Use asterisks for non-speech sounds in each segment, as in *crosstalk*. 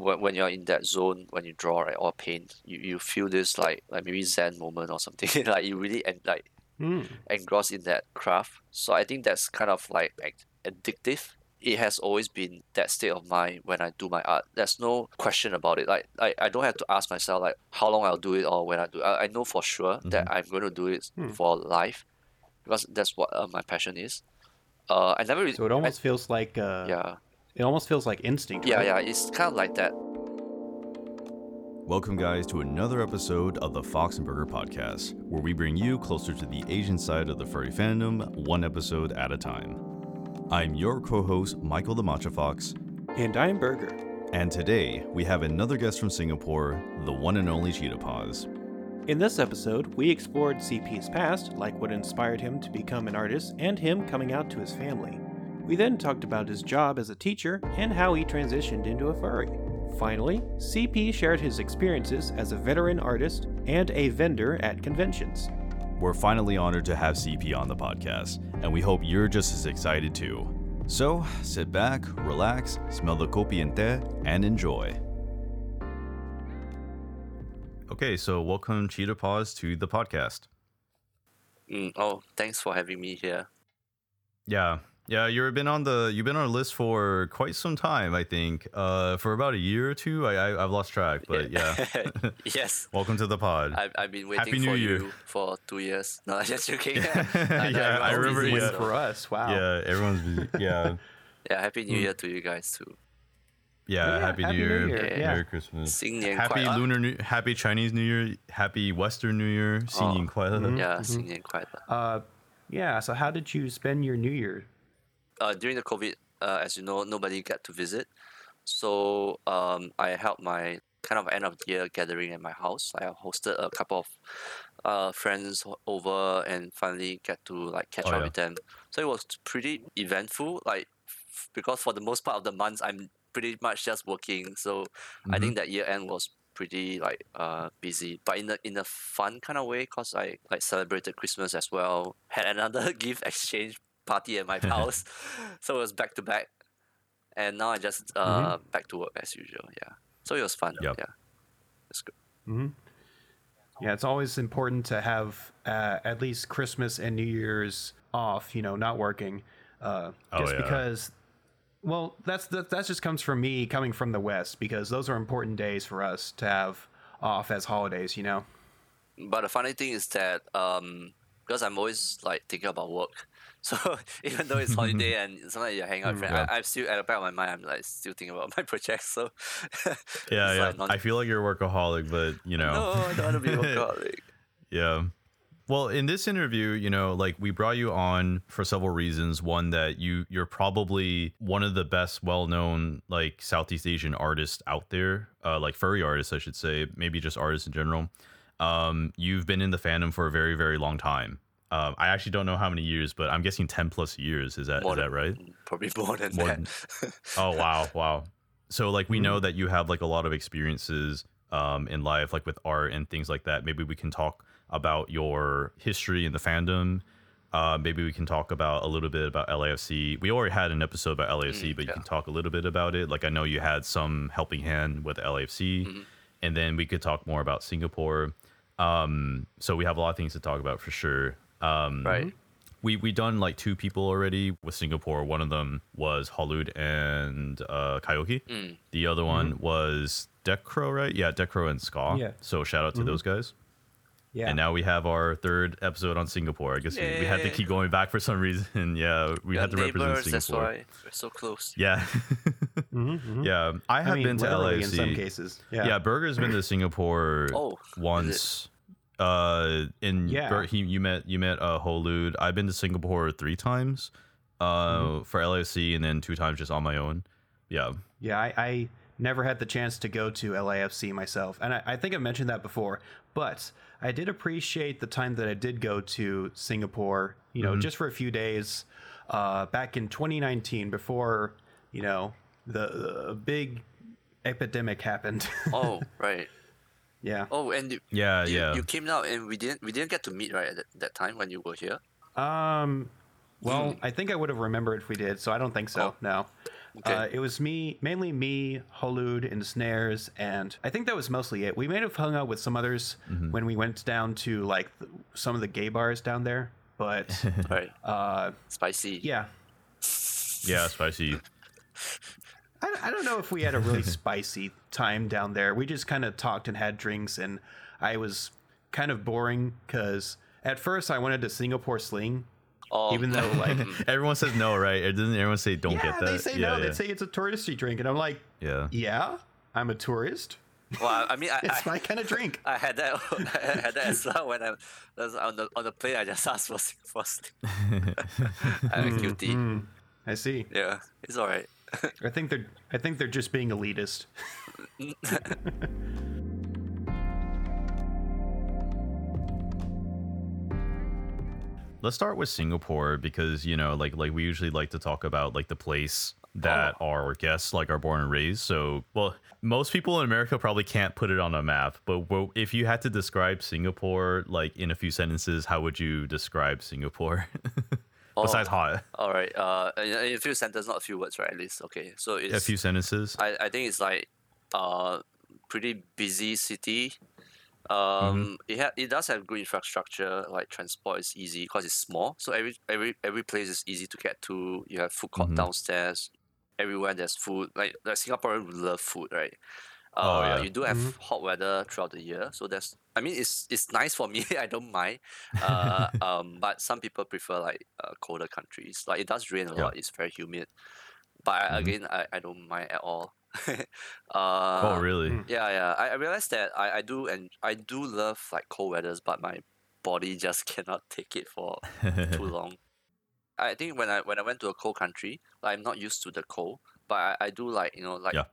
when, when you're in that zone when you draw right or paint, you, you feel this like like maybe zen moment or something. *laughs* like you really and like Mm. engrossed in that craft. So I think that's kind of like addictive. It has always been that state of mind when I do my art. There's no question about it. Like I, I don't have to ask myself like how long I'll do it or when I do. I, I know for sure that I'm going to do it Hmm. for life, because that's what uh, my passion is. Uh, I never really. So it almost feels like uh, yeah, it almost feels like instinct. yeah, right? yeah. It's kind of like that. Welcome, guys, to another episode of the Fox and Burger Podcast, where we bring you closer to the Asian side of the furry fandom, one episode at a time. I'm your co host, Michael the Matcha Fox, And I'm Burger. and today we have another guest from Singapore, the one and only Cheetah Paws. In this episode, we explored CP's past, like what inspired him to become an artist, and him coming out to his family. We then talked about his job as a teacher and how he transitioned into a furry. Finally, CP shared his experiences as a veteran artist and a vendor at conventions. We're finally honored to have CP on the podcast, and we hope you're just as excited too. So sit back, relax, smell the kopi and and enjoy. Okay, so welcome Cheetah Paws to the podcast. Mm, oh, thanks for having me here. Yeah, yeah, you've been on the you've been on a list for quite some time, I think, uh, for about a year or two. I, I I've lost track, but yeah. *laughs* yes. *laughs* welcome to the pod. I've, I've been waiting Happy New for Year. you for two years. No, just *laughs* joking. Yeah, know I everyone's remember, busy, yeah. Win so- for us, wow. yeah, everyone's busy. Yeah, Yeah, Happy Hmm. New Year to you guys too. yeah. Yeah, happy, Happy New New Year, Year, yeah. Merry Christmas. 新年 Happy 快乐。 Lunar New, Happy Chinese New Year, Happy Western New Year, 新年快乐. Mhm. Yeah, 新年快乐。 Uh, yeah, so how did you spend your New Year? uh, during the COVID, uh, as you know, nobody got to visit, so um, I held my kind of end of year gathering at my house. I hosted a couple of uh, friends over and finally get to like catch Oh, up yeah. with them. So it was pretty eventful. Like f- because for the most part of the months, I'm pretty much just working. So I think that year end was pretty like uh busy, but in a in a fun kind of way. Cause I like celebrated Christmas as well. Had another *laughs* gift exchange party at my *laughs* house, *laughs* so it was back to back. And now I just uh back to work as usual. Yeah, so it was fun. Yep. Yeah, that's good. Hmm. Yeah, it's always important to have uh, at least Christmas and New Year's off. You know, not working, uh, Oh, just yeah. because. Well, that's that. That just comes from me coming from the West because those are important days for us to have off as holidays. You know. But the funny thing is that um, because I'm always like thinking about work, so *laughs* even though it's holiday *laughs* and sometimes you hang out with friends, Yeah. I, I'm still at the back of my mind. I'm like still thinking about my *laughs* projects. So Yeah, yeah. like non- I feel like you're a workaholic, but you know. no, I don't want to be a workaholic. Yeah. Well, in this interview, you know, like we brought you on for several reasons. One that you you're probably one of the best well-known like Southeast Asian artists out there, uh, like furry artists, I should say, maybe just artists in general. Um, you've been in the fandom for a very, very long time. Um, I actually don't know how many years, but I'm guessing ten plus years. Is that is More that than- right? Probably more than More that. than- *laughs* Oh wow, wow. So like we know that you have like a lot of experiences um in life, like with art and things like that. Maybe we can talk about your history in the fandom. Uh, maybe we can talk about a little bit about LAFC. We already had an episode about LAFC, but you yeah. can talk a little bit about it. Like I know you had some helping hand with LAFC, and then we could talk more about Singapore. Um, so we have a lot of things to talk about for sure. Um, right. we we done like two people already with Singapore. One of them was Holud and uh, Kaioki. Mm. The other one was Decro, right? Yeah, Decro and Ska. Yeah. So shout out to those guys. Yeah. And now we have our third episode on Singapore. I guess we, we had to keep going back for some reason. *laughs* yeah, we We're had to represent neighbors, that's why we're so close. Yeah, *laughs* Mhm, mhm. yeah. I have I mean, been to literally LAFC. in some cases. Yeah. Yeah, Burger's been to Singapore Oh, once. Uh, in Yeah. He you met you met uh Holud. I've been to Singapore three times, uh, Mm-hmm. for LAFC, and then two times just on my own. Yeah, Yeah, I, I never had the chance to go to LAFC myself, and I, I think I mentioned that before. But I did appreciate the time that I did go to Singapore. You know, just for a few days, uh, back in 2019, before you know the, the big epidemic happened. *laughs* Oh, right. Yeah. Oh, and you, yeah, you, yeah. you came out and we didn't we didn't get to meet right at that, that time when you were here. Um. Well, I think I would have remembered if we did, so I don't think so. Oh. No. Okay. Uh, it was me, mainly me, Holud, and Snares, and I think that was mostly it. We may have hung out with some others Mm-hmm. when we went down to like th- some of the gay bars down there, but *laughs* right. uh, Spicy. yeah, Yeah, spicy. *laughs* I, I don't know if we had a really *laughs* spicy time down there. We just kind of talked and had drinks, and I was kind of boring because at first I wanted to Singapore sling, Oh, even though like *laughs* Everyone says no, right? Or doesn't everyone say don't yeah, get that? they say yeah, no, yeah. they say it's a touristy drink, and I'm like, yeah. yeah, I'm a tourist. well, I mean, I, *laughs* It's I, my kind of drink. I had that. I had that as well when I was on the on the plane. I just asked for Singapore sling. I'm guilty. Mm, I see. Yeah, it's all right. I think they're I think they're just being elitist. *laughs* Let's start with Singapore because you know, like like we usually like to talk about like the place that oh. our guests like are born and raised. So, well, most people in America probably can't put it on a map. But well, if you had to describe Singapore like in a few sentences, how would you describe Singapore? *laughs* Besides hot, *laughs* All right. Uh, a few sentences, not a few words, right? At least. Okay. So it's. a few sentences. I, I think it's like uh pretty busy city. Um, Mm-hmm. it ha- it does have good infrastructure. Like transport is easy because it's small. So every every every place is easy to get to. You have food court Mhm. downstairs. Everywhere there's food. Like like Singaporeans love food, right? Uh, Oh, yeah. You do have hot weather throughout the year, so that's. I mean, it's it's nice for *laughs* me. I don't mind. Uh, *laughs* um, but some people prefer like uh, colder countries. Like it does rain a Yeah. lot. It's very humid. But I, Mhm. again, I, I don't mind at all. *laughs* uh, oh, really? mm. Yeah, yeah. I, I realized that I, I do and I do love like cold weathers, but my body just cannot take it for too long. I think when I when I went to a cold country, like, I'm not used to the cold, but I, I do like you know like Yeah.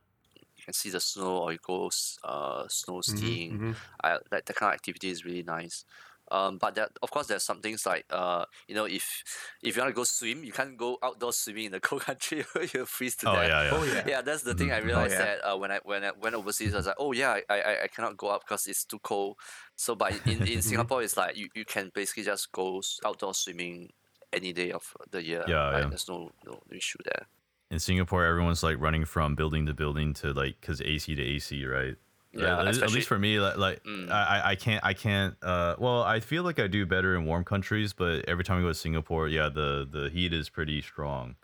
You can see the snow or you go uh snow Mhm, skiing. mhm. I like that kind of activity is really nice. Um, but that of course there's some things like uh you know if if you want to go swim, you can't go outdoor swimming in the *laughs* cold country. Where you'll freeze to oh death yeah, yeah. Oh yeah. yeah, that's the thing. I Mhm. realized yeah. that uh, when I when I went overseas, I was like, oh yeah, I I, I cannot go up because it's too cold. So, but in, in *laughs* Singapore, it's like you, you can basically just go outdoor swimming any day of the year. Yeah, right? yeah. There's no, no no issue there. In Singapore, everyone's like running from building to building to like because AC to AC, right? Yeah, at, least- at least for me, like, like Mm. I, I- I can't, I can't. Uh, well, I feel like I do better in warm countries, but every time I go to Singapore, yeah, the the heat is pretty strong.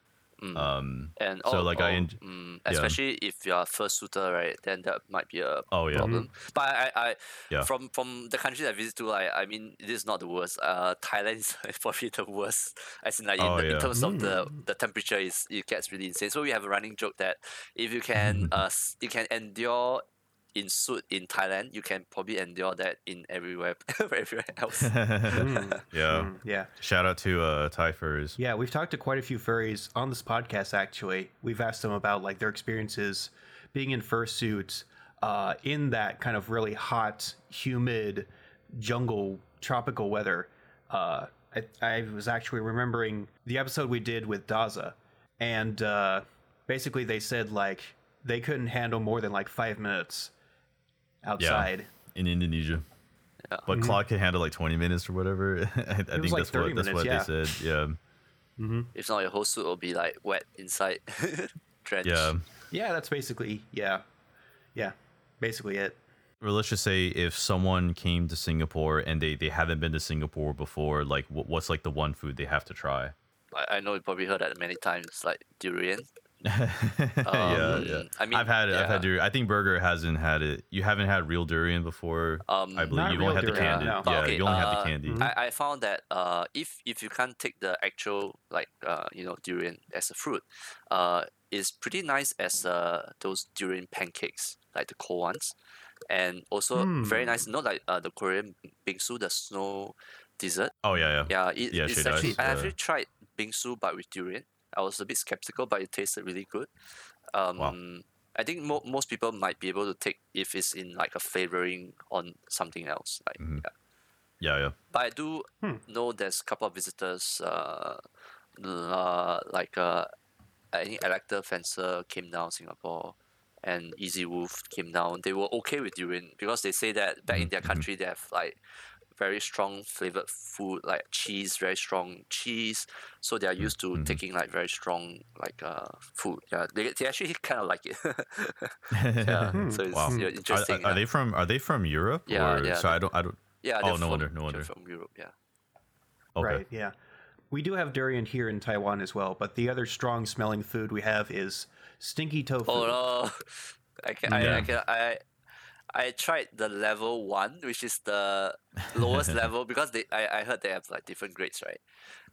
Mm. Um, And so, oh, like, I oh, enj- mm, yeah. especially if you're a first shooter, right? Then that might be a oh yeah, problem. But I, I Yeah. from from the countries I visit to, like I mean, it is not the worst. Uh, Thailand is *laughs* probably the worst. As in, like in, Oh, the, in yeah. terms of the the temperature, is it gets really insane. So we have a running joke that if you can *laughs* uh you can endure in suit in Thailand, you can probably endure that in everywhere *laughs* everywhere else. *laughs* Mm, yeah. mm, yeah. Shout out to uh, Thai furs. Yeah, we've talked to quite a few furries on this podcast. Actually, we've asked them about like their experiences being in fursuits uh, in that kind of really hot, humid, jungle, tropical weather. Uh, I, I was actually remembering the episode we did with Daza, and uh, basically they said like they couldn't handle more than like five minutes outside. in Indonesia. Yeah. But Claude can handle like 20 minutes or whatever. *laughs* I, I think Mm-hmm. like that's 30 what that's what minutes, they said. Yeah. if not, your whole suit will be like wet inside, *laughs* drenched. Yeah. Yeah, that's basically yeah, yeah, basically it. Or let's just say if someone came to Singapore and they, they haven't been to Singapore before, like wh- what's like the one food they have to try? I, I know you probably heard that many times, like durian. *laughs* yeah, Um, yeah. I mean, I've had it. I've had durian. I think Burger hasn't had it. You haven't had real durian before. Um, I believe you've only real had the durian, candy. no. But Yeah, okay, you only had uh, the candy. I, I found that uh, if if you can't take the actual like uh, you know durian as a fruit, uh, it's pretty nice as uh, those durian pancakes like the cold ones, and also very Hmm. nice. Not like uh, the Korean bingsu, the snow dessert. Oh yeah, yeah. Yeah, it, Yeah, it's she does, actually I yeah. actually tried bingsu but with durian. I was a bit skeptical, but it tasted really good. Um, I think mo- most people might be able to take if it's in like a flavoring on something else. Like, Mhm. yeah. Yeah, yeah. But I do Hmm. know there's a couple of visitors, uh, uh, like uh, I think Elector Fencer came down Singapore, and Easy Wolf came down. They were okay with durian because they say that back in their Mhm. country they have like very strong flavored food like cheese, very strong cheese. So they are used to Mhm. taking like very strong like uh food. Yeah, they, they actually *laughs* kind of like it. *laughs* yeah, *laughs* so it's Wow. yeah, Are, interesting. are yeah. they from Are they from Europe? Yeah, or, yeah, So I don't. I don't. yeah, oh, they're no from, wonder, no they're wonder. from Europe. Yeah. Okay. Right, yeah. We do have durian here in Taiwan as well, but the other strong smelling food we have is stinky tofu. Oh no, I can, I, I can, I, I tried the level one, which is the *laughs* lowest level because they, I, I heard they have like different grades, right?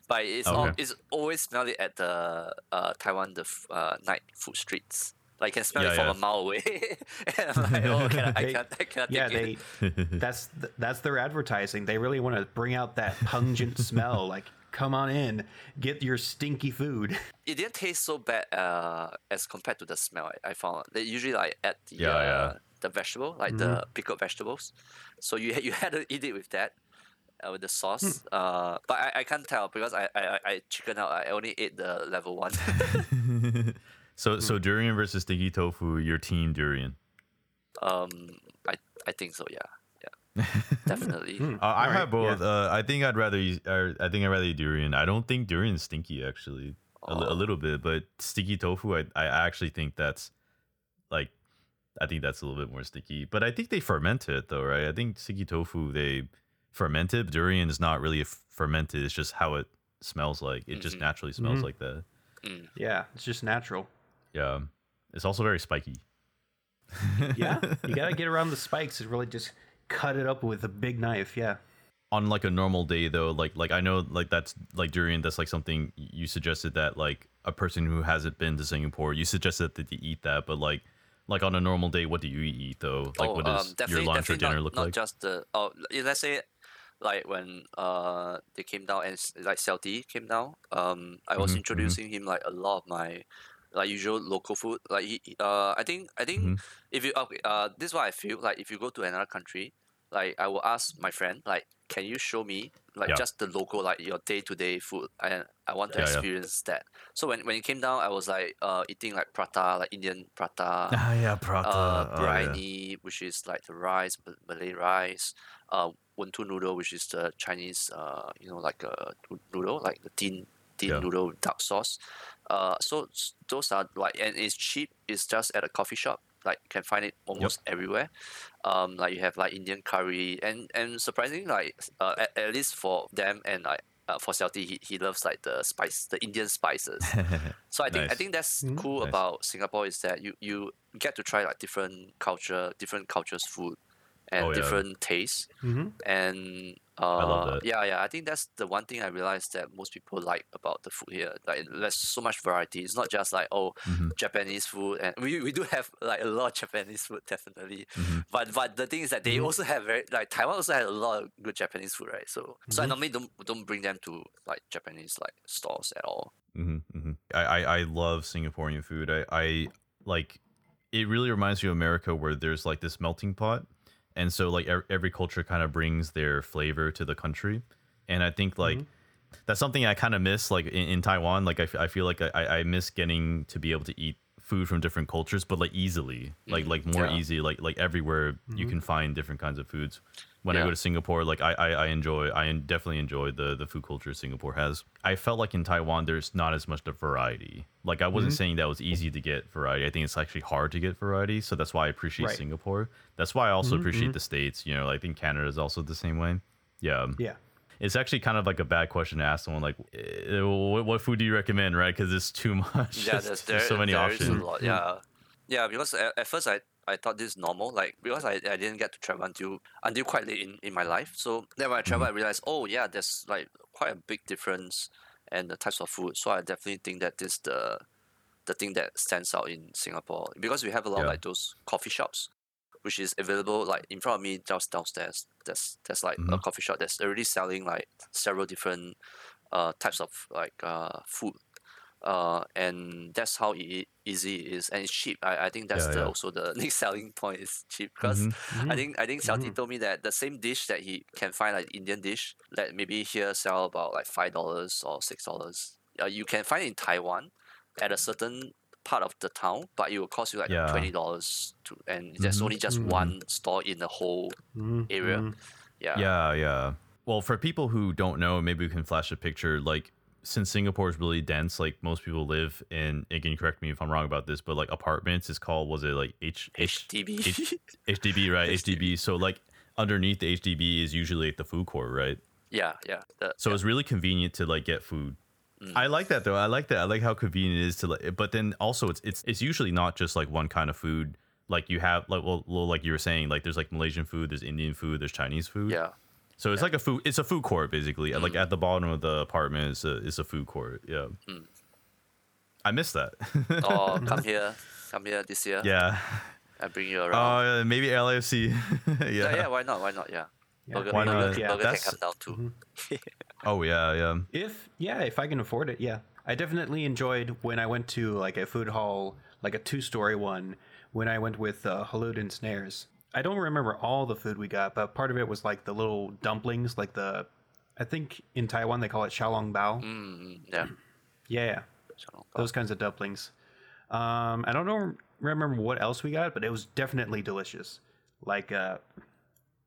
But it's all, it's always smell it at the uh Taiwan the f- uh, night food streets. Like you can smell Yeah, it from yeah. a mile away, *laughs* and I'm like, oh, can I, I They- *laughs* can't, I can't yeah, they it. that's th- that's their advertising. They really want to bring out that pungent smell like come on in, get your stinky food. It didn't taste so bad uh, as compared to the smell. I, I found they usually like add the Yeah, uh, yeah. The vegetable, like the pickled vegetables. So you *laughs* you had to eat it with that, uh, with the sauce. Uh, but I, I can't tell because I, I I- I chicken out. I only ate the level one. *laughs* *laughs* so so durian versus stinky tofu. Your team durian. um, I I think so. Yeah, yeah, definitely. Uh, I Alright, have both. Uh, I think I'd rather use, or I think I'd rather eat durian. I don't think durian's stinky actually, a, a Oh. little bit, but stinky tofu, I, I actually think that's like, I think that's a little bit more sticky. But I think they ferment it though, right? I think stinky tofu they ferment it. Durian is not really f- fermented. It's just how it smells like. It just Mhm. naturally smells Mhm. like that. Mm. yeah, it's just natural. Yeah, it's also very spiky. *laughs* Yeah, you gotta get around the spikes and really just cut it up with a big knife. Yeah. on like a normal day though like like i know like that's like durian that's like something you suggested that like a person who hasn't been to singapore you suggested that they eat that but like like on a normal day what do you eat though like oh, what does um, your lunch or dinner not, look not like just the oh, let's say like when uh they came down and like Celti came down, um, I was Mhm, mhm. introducing him like a lot of my like usual local food. Like he, uh, I think I think Mhm. if you okay, uh, this is what I feel like if you go to another country, like I will ask my friend like, can you show me like Yeah. just the local like your day to day food and I want to Yeah, yeah. experience that. So when when it came down, I was like uh eating like prata, like Indian prata *laughs* ah yeah prata uh, oh, yeah. which is like the rice, Malay rice, uh, wonton noodle, which is the Chinese, uh, you know, like a noodle, like the thin, thin Yeah. noodle with dark sauce. Uh, so those are like, and it's cheap. It's just at a coffee shop. Like you can find it almost everywhere. Um, like you have like Indian curry, and and surprisingly, like uh, at, at least for them and like. Uh, for Celti, he, he loves like the spice, the Indian spices. *laughs* So I think I think that's Mm. cool Nice. about Singapore is that you you get to try like different culture, different cultures' food, and Oh, yeah. different tastes. Mm-hmm. And uh, love that. yeah, yeah, I think that's the one thing I realized that most people like about the food here. Like there's so much variety. It's not just like oh Mhm. Japanese food, and we, we do have like a lot of Japanese food definitely. Mhm. But but the thing is that they Mhm. also have very like Taiwan also has a lot of good Japanese food, right? So so I Mhm. normally don't don't bring them to like Japanese like stores at all. hmm hmm I, I I love Singaporean food. I I like it. Really reminds me of America, where there's like this melting pot, and so like ev- every culture kind of brings their flavor to the country, and I think like that's something I kind of miss. Like in, in Taiwan, like I, feel like I, I miss getting to be able to eat food from different cultures, but like easily, like Mhm. like more Yeah. easy, like like everywhere you Mhm. can find different kinds of foods. When I go to Singapore, like I, I, I enjoy, I definitely enjoy the the food culture Singapore has. I felt like in Taiwan, there's not as much the variety. Like I wasn't saying that was easy to get variety. I think it's actually hard to get variety. So that's why I appreciate Right. Singapore. That's why I also Mhm, appreciate mhm. the states. You know, I think Canada is also the same way. Yeah. Yeah. It's actually kind of like a bad question to ask someone like, eh, what, food do you recommend, right? Because it's too *laughs* much. Yeah, There's- there's, there's so many there options. lot. Yeah, yeah. Because at, at first I, I thought this is normal, like because I, I didn't get to travel until until quite late in, in my life. So then when I travel, Mm-hmm. I realized, oh yeah, there's like quite a big difference and the types of food. So I definitely think that this the the thing that stands out in Singapore because we have a lot of like those coffee shops, which is available like in front of me just downstairs. There's there's like a Mhm. coffee shop that's already selling like several different uh types of like uh food uh, and that's how e- easy it is, and it's cheap. I, I think that's Yeah, the, yeah. also the *laughs* next selling point is cheap because Mhm. Mm-hmm. I think I think Xiaoti told me that the same dish that he can find like Indian dish that maybe here sell about like five dollars or six dollars. Uh, you can find it in Taiwan at a certain part of the town, but it will cost you like Yeah. twenty dollars to, and there's Mhm. only just Mhm. one store in the whole area. Yeah. Yeah, yeah. Well, for people who don't know, maybe we can flash a picture. Like, since Singapore is really dense, like most people live in. Again, correct me if I'm wrong about this, but like apartments is called was it like H H HDB. H- HDB *laughs* right? HDB. So like underneath the HDB is usually like the food court, right? yeah, yeah. The- So yeah. it's really convenient to like get food. Mm. I like that though. I like that. I like how convenient it is to like. But then also, it's it's it's usually not just like one kind of food. Like you have like well, well like you were saying, like there's like Malaysian food, there's Indian food, there's Chinese food. yeah. So it's like a food. It's a food court basically. Like at the bottom of the apartment is a is a food court. Yeah. I miss that. oh, come *laughs* here, come here this year. yeah. I bring you around. Oh, uh, maybe LAFC. *laughs* yeah. yeah, yeah. Why not? Why not? Yeah. Yeah, Burger, why Burger, not? Burger Yeah, can that's- come down too. *laughs* Oh yeah, yeah. If yeah, if I can afford it, yeah. I definitely enjoyed when I went to like a food hall, like a two-story one, when I went with uh, Holud and Snares. I don't remember all the food we got, but part of it was like the little dumplings, like the, I think in Taiwan they call it xiaolong bao. Mm, yeah. Yeah, those kinds of dumplings. Um, I don't know, remember what else we got, but it was definitely delicious. Like, uh,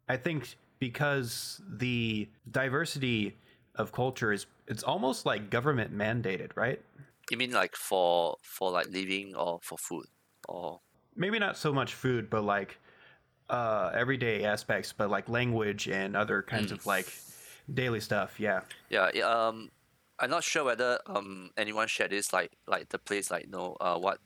I think because the diversity of culture is, it's almost like government mandated, right? you mean like for for like living or for food or Maybe not so much food, but like uh, everyday aspects, but like language and other kinds of like daily stuff. Yeah. Yeah, um, I'm not sure whether um anyone shared this like like the place like you know uh what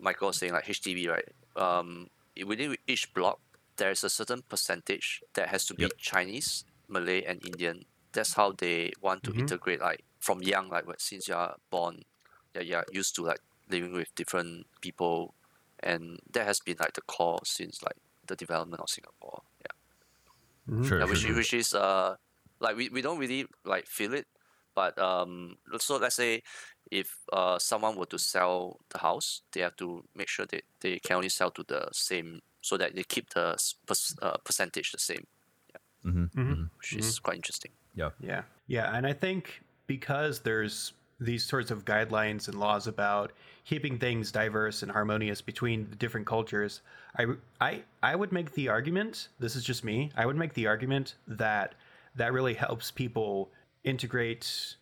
Michael was saying like HDB right um within each block there is a certain percentage that has to be Yep. Chinese, Malay, and Indian. That's how they want to integrate like from young like since you're born, yeah you're used to like living with different people, and that has been like the core since like the development of Singapore. Yeah. Sure. Yeah, sure, which, sure. which is uh like we, we don't really like feel it but um so let's say if uh someone were to sell the house they have to make sure that they can only sell to the same so that they keep the s- pers- uh, percentage the same Mhm, mhm. which is quite interesting Yeah. Yeah. Yeah. And I think because there's these sorts of guidelines and laws about keeping things diverse and harmonious between the different cultures, I, I, I would make the argument, this is just me, I would make the argument that that really helps people integrate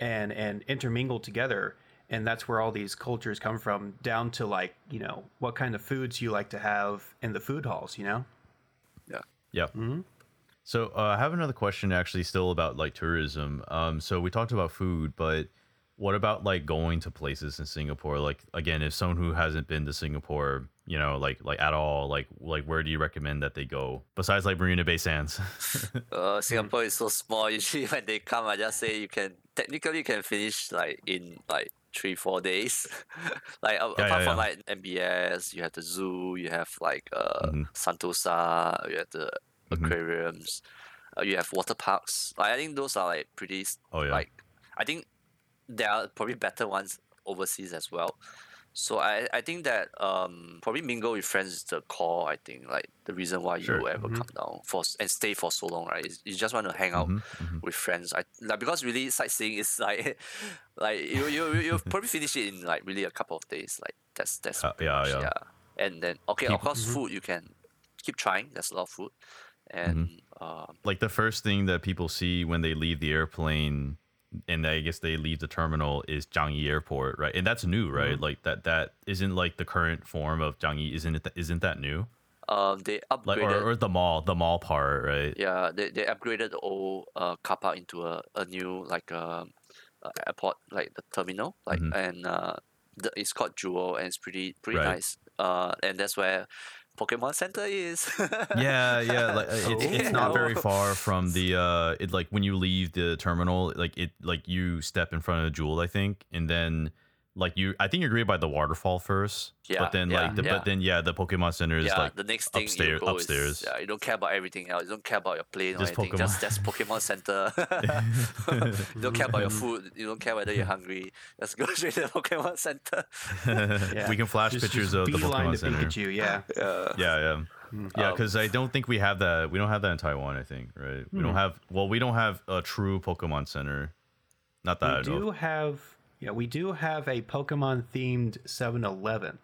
and, and intermingle together. And that's where all these cultures come from, down to like, you know, what kind of foods you like to have in the food halls, you know? yeah Yeah. So uh, I have another question actually still about like tourism. Um, so we talked about food, but what about like going to places in Singapore? Like again, if someone who hasn't been to Singapore, you know, like like at all, like like where do you recommend that they go besides like Marina Bay Sands? *laughs* uh singapore is so small *laughs* usually when they come i just say you can technically you can finish like in like three four days *laughs* like Yeah, apart yeah, from yeah. like mbs you have the zoo you have like uh Mhm. sentosa you have the Mhm. aquariums uh, you have water parks like, i think those are like pretty Oh, yeah. like i think there are probably better ones overseas as well. So I, I think that um probably mingle with friends is the core I think like the reason why you Sure. ever come down for and stay for so long right? Is you just want to hang out Mhm, mhm. with friends. I like because really sightseeing is *laughs* like like you you you you probably finish it in like really a couple of days like that's that's Uh, yeah, much, yeah. and then okay of People- course food you can keep trying. There's a lot of food. And Mm-hmm. um like the first thing that people see when they leave the airplane and I guess they leave the terminal is Changi Airport, right? And that's new, right? Like that that isn't like the current form of Changi, isn't it? Isn't that new? um they Like upgraded or, or the mall, the mall part, right? Yeah, they, they upgraded the old uh, car park into a, a new like um, uh, airport like the terminal like Mhm. and uh, the, it's called Jewel and it's pretty pretty Right. nice. Uh, and that's where Pokemon Center is. *laughs* yeah yeah like uh, it's, it's not very Oh. far from the uh it like when you leave the terminal like it like you step in front of the jewel i think and then like you i think you're greeted by the waterfall first Yeah, but then yeah, like the, yeah. but then yeah the pokemon center is yeah, like the next thing upstairs- you go upstairs. is yeah, you don't care about everything else. You don't care about your plane Just or anything. Just Pokemon. that's Pokemon Center. *laughs* you don't care about your *laughs* food. You don't care whether you're hungry. Just go *laughs* straight to the Pokemon Center. Yeah. we can flash Just- pictures just of the pokemon to center Pikachu, yeah. Yeah. yeah yeah yeah Um, because i don't think we have that we don't have that in taiwan i think right we Hmm. don't have well we don't have a true pokemon center not that we i do of. have yeah we do have a pokemon themed 7-eleven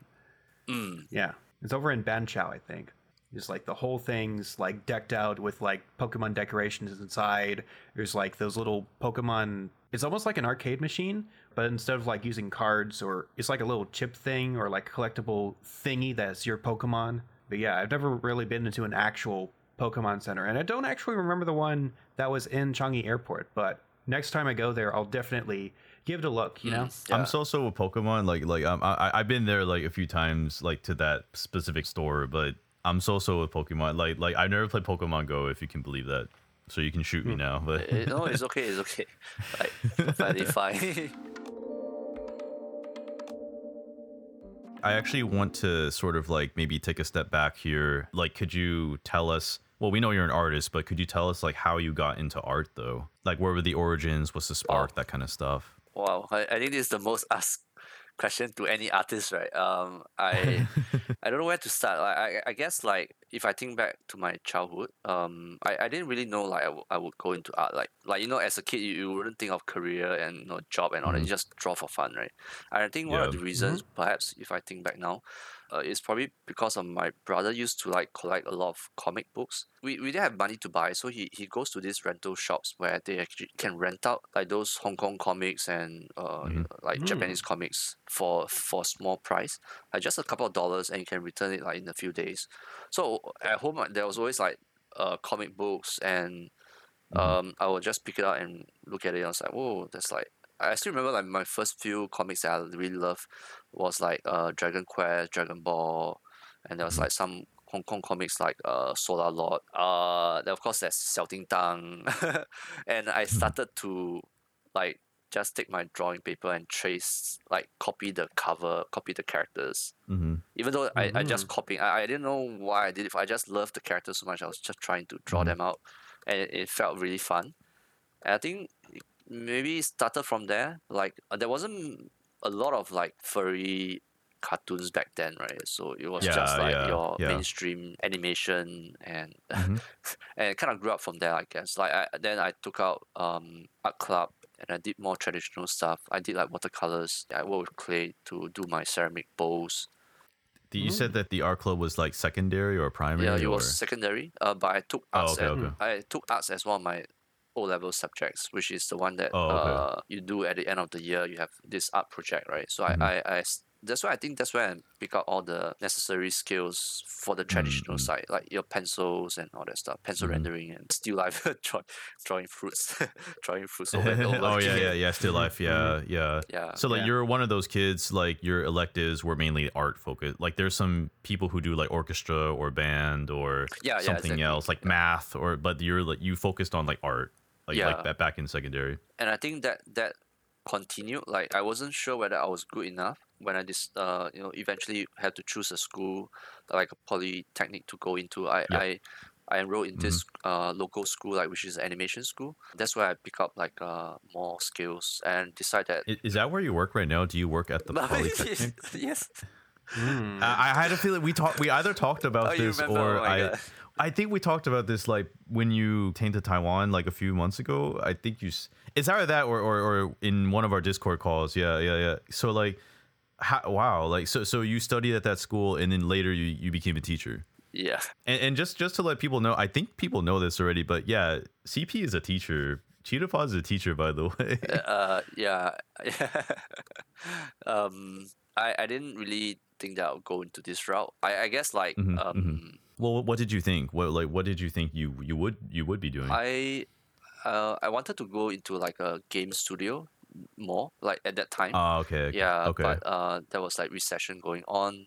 Mm. yeah it's over in banqiao i think It's like the whole thing's like decked out with like Pokemon decorations inside. There's like those little Pokemon. It's almost like an arcade machine, but instead of like using cards or it's like a little chip thing or like a collectible thingy that's your Pokemon. But yeah, I've never really been into an actual Pokemon Center, and I don't actually remember the one that was in Changi Airport. But next time I go there, I'll definitely give it a look. You know, Mm, I'm so so with Pokemon. Like like um, I I've been there like a few times like to that specific store, but I'm so so with Pokemon. Like like I never played Pokemon Go if you can believe that. So you can shoot me now, but Eh, no, it's okay. It's okay. *laughs* Like perfectly fine. I actually want to sort of like maybe take a step back here. Like, could you tell us? Well, we know you're an artist, but could you tell us like how you got into art though? Like, where were the origins? What's the spark? That kind of stuff. Wow, I, I think this is the most asked question to any artist, right? Um, I *laughs* I don't know where to start. Like, I I guess like if I think back to my childhood, um, I, I didn't really know like I would I would go into art. Like like you know, as a kid, you, you wouldn't think of career and you know job and all that. You just draw for fun, right? And I think one of the reasons, perhaps if I think back now, uh, is probably because of my brother used to like collect a lot of comic books. We, we didn't have money to buy, so he, he goes to these rental shops where they actually can rent out like those Hong Kong comics and uh, you know, like Japanese comics for for small price, like just a couple of dollars, and you can return it like in a few days. So at home uh, there was always like uh, comic books and um, I would just pick it out and look at it. And I was like, whoa, that's like. I still remember like my first few comics that I really loved was like uh Dragon Quest, Dragon Ball, and there was like some Hong Kong comics like uh Solar Lord. Uh, then of course there's Xiao Ding Dang, *laughs* and I started to like just take my drawing paper and trace like copy the cover, copy the characters. Mm-hmm. Even though I, I just copying, I, I didn't know why I did it. I just loved the characters so much. I was just trying to draw them out, and it, it felt really fun. And I think it- maybe started from there. Like uh, there wasn't a lot of like furry cartoons back then, right? So it was just like yeah, your yeah. mainstream animation, and Mhm. *laughs* and it kind of grew up from there, I guess. Like I, then I took out um art club. And I did more traditional stuff. I did like watercolors. I worked with clay to do my ceramic bowls. You said that the art club was like secondary or primary. Yeah, it or... was secondary. Uh, but I took Oh, arts. okay, and okay. I took arts as one of my O level subjects, which is the one that Oh, okay. uh, you do at the end of the year. You have this art project, right? So Mhm. I, that's why I think that's where I pick up all the necessary skills for the traditional mm. side, like your pencils and all that stuff, pencil Mhm. rendering and *laughs* still life *laughs* draw, drawing fruits, *laughs* drawing fruits over and over. oh yeah, yeah, yeah. Still life. Yeah, yeah. Yeah. So like Yeah. you're one of those kids. Like your electives were mainly art focused. Like there's some people who do like orchestra or band or Yeah, yeah, something exactly. else like math or but you're like you focused on like art. Like Yeah. like ba- back in secondary. and I think that that continued. Like I wasn't sure whether I was good enough when I just uh you know eventually had to choose a school like a polytechnic to go into. I Yeah. I I enrolled in this uh local school like which is an animation school. That's where I pick up like uh more skills and decide that. I- Is that where you work right now? Do you work at the *laughs* polytechnic? yes. Mm. I, I had a feeling we talked. We either talked about Oh, this or Oh I. God. I think we talked about this like when you came to Taiwan like a few months ago. I think you. s- It's either that or, or or in one of our Discord calls. Yeah, yeah, yeah. So like, how, wow, like so so you studied at that school and then later you you became a teacher. Yeah. And, and just just to let people know, I think people know this already, but yeah, CP is a teacher. Cheetah Paws is a teacher, by the *laughs* way. uh yeah *laughs* um I, I didn't really think that I would go into this route I, I guess like Mhm, um well, what did you think? What like what did you think you you would you would be doing? I uh I wanted to go into like a game studio more like at that time Ah, okay. okay, yeah Okay. but uh there was like recession going on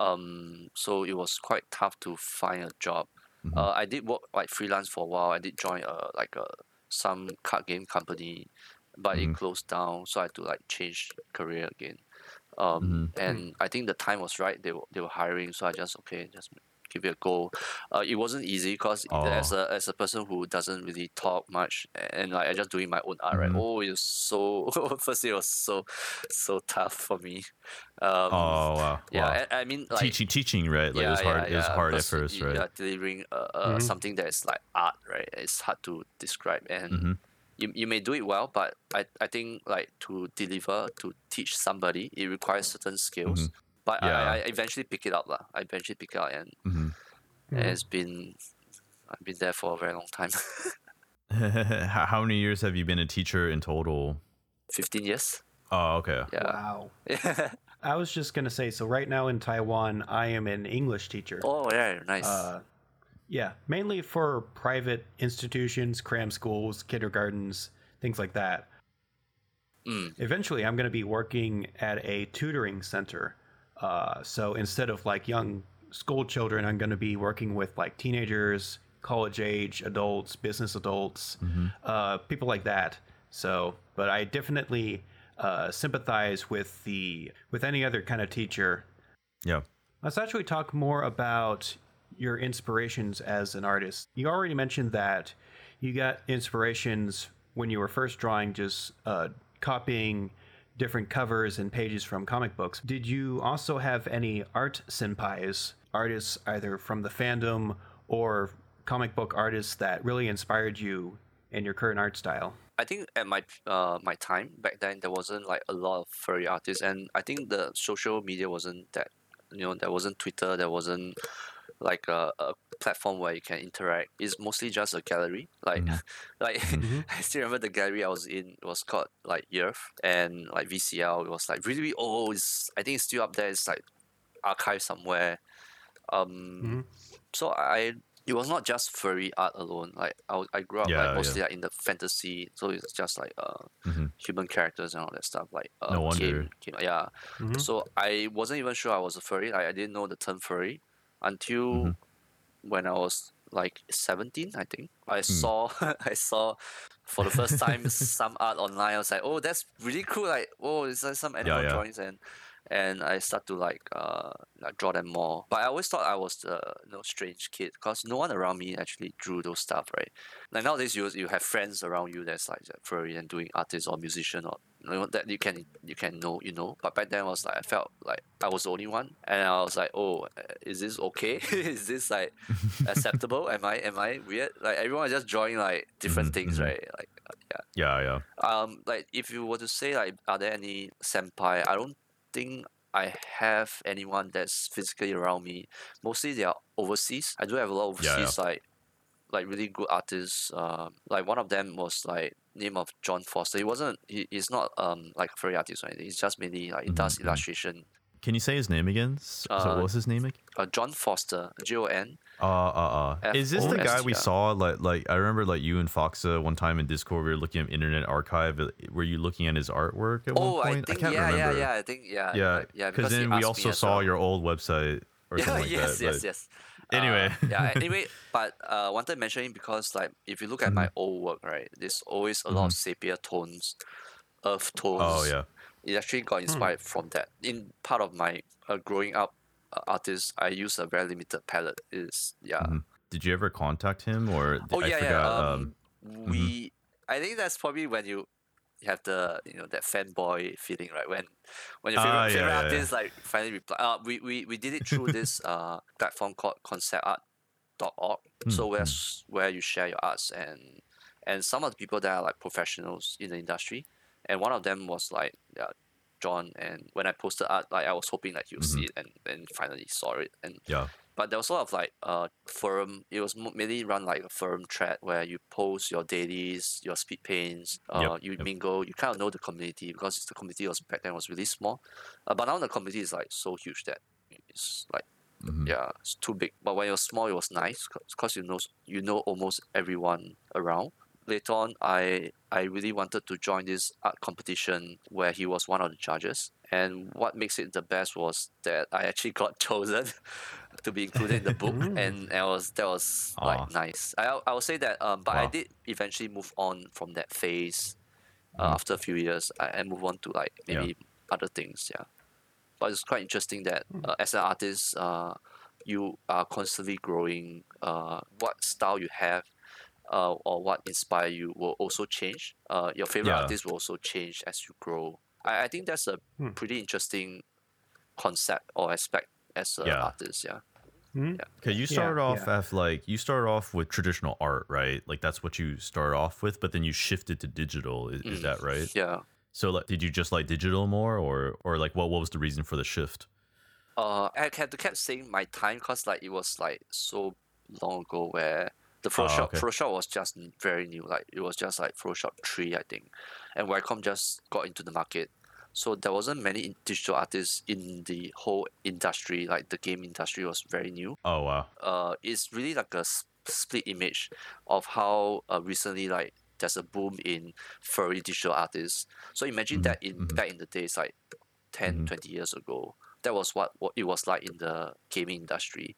um so it was quite tough to find a job Mhm. uh I did work like freelance for a while I did join uh like a some card game company but Mhm. it closed down so I had to like change career again um Mhm. and I think the time was right they were they were hiring so I just okay just give it a go uh, it wasn't easy because as Oh. a as a person who doesn't really talk much and like I just doing my own art right Mhm. oh it was so *laughs* first it was so so tough for me um oh wow. yeah wow. I, I mean like teaching teaching right like it was hard it was hard at first right you're delivering uh, uh, Mhm. something that is like art right it's hard to describe and Mhm. you, you may do it well but I, I think like to deliver to teach somebody it requires certain skills but Mm-hmm. Yeah. I, I eventually pick it up lah. I eventually pick it up and Mhm. and it's been I've been there for a very long time, *laughs* *laughs* how how many years have you been a teacher in total? fifteen years. Oh, okay. Yeah, Wow. *laughs* I was just gonna say. So right now in Taiwan, I am an English teacher. oh yeah, nice. Uh, yeah, mainly for private institutions, cram schools, kindergartens, things like that. Mm. Eventually, I'm going to be working at a tutoring center. Uh, so instead of like young school children, I'm going to be working with like teenagers, college age adults, business adults, uh, people like that. So, but I definitely uh, sympathize with the with any other kind of teacher Yeah. Let's actually talk more about your inspirations as an artist. You already mentioned that you got inspirations when you were first drawing, just uh, copying different covers and pages from comic books. Did you also have any art senpais, artists either from the fandom or comic book artists that really inspired you in your current art style? I think at my uh my time back then there wasn't like a lot of furry artists and I think the social media wasn't that you know there wasn't Twitter there wasn't like a, a platform where you can interact is mostly just a gallery like *laughs* like *laughs* I still remember the gallery I was in was called like Yerf and like VCL it was like really, really old it's I think it's still up there it's like archived somewhere um so I it was not just furry art alone. Like I, I grew up Yeah, yeah. like mostly like in the fantasy, so it's just like uh Mhm. human characters and all that stuff. Like uh, No wonder. Yeah. Mhm. So I wasn't even sure I was a furry. Like I didn't know the term furry until Mhm. When I was like seventeen. I think I Hmm. saw *laughs* I saw for the first time some art online. I was like, oh, that's really cool. Like oh, it's like some animal yeah. drawings and and I start to like uh like draw them more. But I always thought I was the you know strange kid because no one around me actually drew those stuff, right? Like nowadays you you have friends around you that's like furry and doing artist or musician or you know that you can you can know you know. But back then I was like I felt like I was the only one, and I was like, oh, uh, is this okay? *laughs* is this like acceptable? am I am I weird? Like everyone is just drawing like different Mhm, things, mhm. right? Like uh, yeah Yeah, yeah. um like if you were to say like are there any senpai i don't think i have anyone that's physically around me mostly they are overseas i do have a lot of Yeah, yeah. overseas like like really good artists um like one of them was like name of john foster he wasn't he, he's not um like a furry artist or anything he's just mainly like he does Mhm, mhm. illustration Can you say his name again? So Uh, what was his name again? uh, john foster j-o-n Uh, uh, uh. Is this the guy we saw? Like, like I remember, like you and Foxa one time in Discord, we were looking at Internet Archive. uh, Were you looking at his artwork at oh one i point? think can't yeah remember. yeah yeah i think yeah yeah, yeah Because then we also saw well. your old website or *laughs* something like yes, that. yes, but- yes. Anyway. Uh, yeah. *laughs* Anyway, but uh, wanted mentioning because like if you look at Mm-hmm. my old work, right, there's always a lot of sepia tones, earth tones. Oh yeah. It actually got inspired from that. In part of my uh, growing up uh, artist, I use a very limited palette. Is yeah. Mhm. Did you ever contact him or? Oh I yeah, forgot, yeah. um, Um, we, I think that's probably when you have the you know that fanboy feeling, right? When when your favorite, Ah, yeah, favorite yeah, yeah. artist like finally reply. Uh, we, we we did it through this *laughs* uh platform called conceptart.org. So Hmm, where s- where you share your arts and and some of the people that are like professionals in the industry, and one of them was like yeah, John. And when I posted art, like I was hoping that he'll Mm-hmm. see it and and finally saw it and yeah. but there was a lot of like a forum. It was mainly run like a forum thread where you post your dailies, your speed paints. Uh, Yep, you yep. mingle. You kind of know the community because the community was back then was really small, uh, but now the community is like so huge that it's like Mhm. yeah, it's too big. But when it was small, it was nice because you know you know almost everyone around. Later on, I I really wanted to join this art competition where he was one of the judges. And what makes it the best was that I actually got *laughs* chosen to be included in the book, *laughs* and that was that was Aw. like nice. I I would say that, um, but I did eventually move on from that phase. Uh, Mhm. After a few years, I, I move on to like Yeah. maybe other things. Yeah but it's quite interesting that uh, as an artist, uh, you are constantly growing. Uh, what style you have, uh, or what inspire you will also change. Uh, your favorite Yeah. artist will also change as you grow. I, I think that's a Hmm. pretty interesting concept or aspect as an Yeah. artist. Yeah. Hmm? Okay, you Yeah, started off yeah. as like you started off with traditional art, right? Like that's what you started off with, but then you shifted to digital. Is, is Mm. that right? Yeah. So like, did you just like digital more, or or like what what was the reason for the shift? Uh, I had to kept saying my time because like it was like so long ago where the Oh, Photoshop okay. Photoshop was just very new. Like it was just like Photoshop three, I think, and Wacom just got into the market. So there wasn't many digital artists in the whole industry. Like the game industry was very new. Oh wow. Uh, it's really like a s- split image of how uh, recently like there's a boom in furry digital artists. So imagine that in back in the days like 10, 20 years ago, that was what, what it was like in the gaming industry.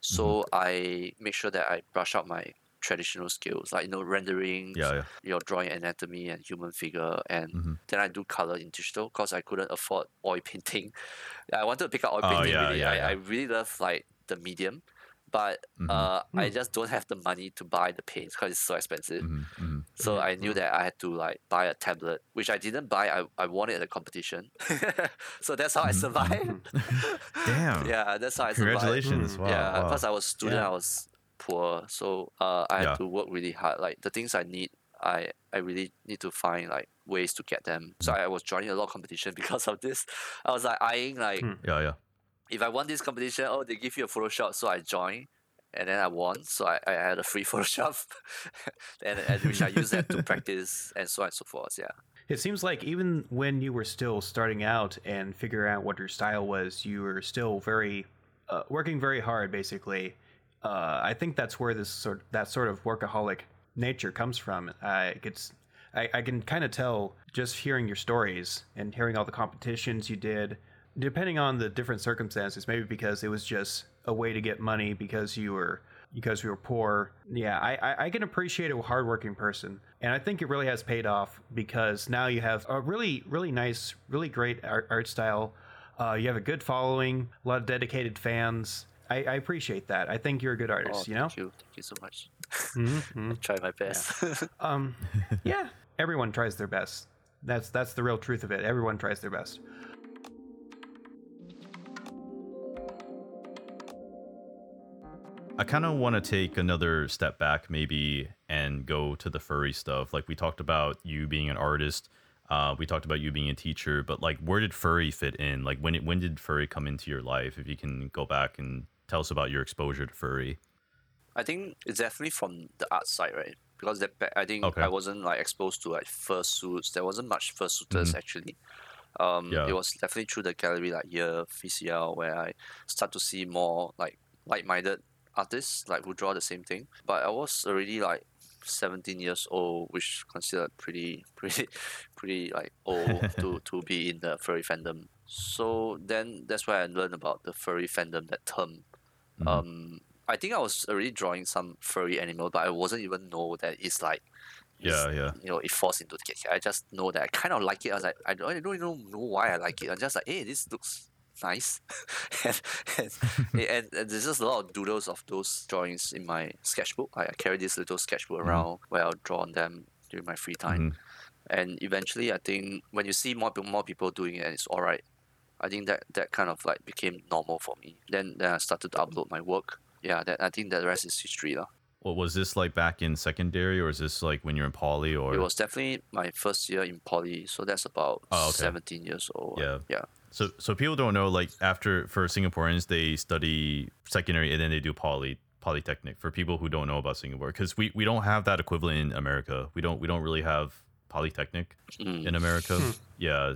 So I make sure that I brush up my traditional skills, like you know rendering, Yeah, yeah. your drawing anatomy and human figure, and Mm-hmm. then I do color in digital because I couldn't afford oil *laughs* painting. I wanted to pick up oil Oh, painting. yeah, really. I. I really love like the medium, but Mm-hmm. uh, I just don't have the money to buy the paint because it's so expensive. Mm-hmm. So I knew that I had to like buy a tablet, which I didn't buy. I, I won it at a competition. *laughs* so that's how I survived. *laughs* Damn. yeah, that's how I survived. Congratulations. Wow. yeah, wow. because I was student, Yeah. I was poor, so uh, I had Yeah. to work really hard. Like the things I need, I I really need to find like ways to get them. So Mm. I was joining a lot of competition *laughs* because of this. I was like eyeing like Yeah, yeah. If I won this competition, oh they give you a Photoshop, so I joined. And then I won, so I, I had a free *laughs* Photoshop, and, and which I used that to *laughs* practice and so on and so forth. Yeah. It seems like even when you were still starting out and figuring out what your style was, you were still very uh, working very hard. Basically, uh, I think that's where this sort that sort of workaholic nature comes from. Uh, it's I, I can kind of tell just hearing your stories and hearing all the competitions you did. Depending on the different circumstances, maybe because it was just a way to get money because you were because we were poor. Yeah, I, I, I can appreciate a hardworking person. And I think it really has paid off because now you have a really, really nice, really great art, art style. Uh, you have a good following, a lot of dedicated fans. I, I appreciate that. I think you're a good Oh, artist, you know? thank you, thank you so much. Mm-hmm. *laughs* I try my best. *laughs* Um, yeah, everyone tries their best. That's that's the real truth of it. Everyone tries their best. I kind of want to take another step back, maybe, and go to the furry stuff. Like we talked about you being an artist, uh, we talked about you being a teacher, but like, where did furry fit in? Like, when it, when did furry come into your life? If you can go back and tell us about your exposure to furry. I think it's definitely from the art side, right? Because that I think Okay. I wasn't like exposed to like fursuits. There wasn't much fursuiters actually. Um, Yeah. It was definitely through the gallery like year VCL where I start to see more like like-minded artists like who draw the same thing. But I was already like 17 years old, which considered pretty *laughs* pretty pretty like old to *laughs* to be in the furry fandom. So then that's why I learned about the furry fandom, that term. Mm-hmm. Um, I think I was already drawing some furry animal, but I wasn't even know that it's like, Yeah, yeah. you know, it falls into the cake. I just know that I kind of like it. I was like, I don't, I don't even know why I like it. I'm just like, hey, this looks nice, and, *laughs* and, and, and there's just a lot of doodles of those drawings in my sketchbook. I, I carry this little sketchbook mm-hmm. around where I'll draw on them during my free time. Mm-hmm. And eventually, I think when you see more more people doing it, and it's all right. I think that that kind of like became normal for me. Then then I started to upload my work. Yeah, that I think the rest is history, lah. What was this like back in secondary, or is this like when you're in poly, or It was definitely my first year in poly, so that's about Oh, okay. seventeen years old. Yeah. yeah. So so people don't know like after for Singaporeans they study secondary and then they do poly polytechnic for people who don't know about Singapore because we, we don't have that equivalent in America. We don't we don't really have polytechnic Mm. in America. yeah.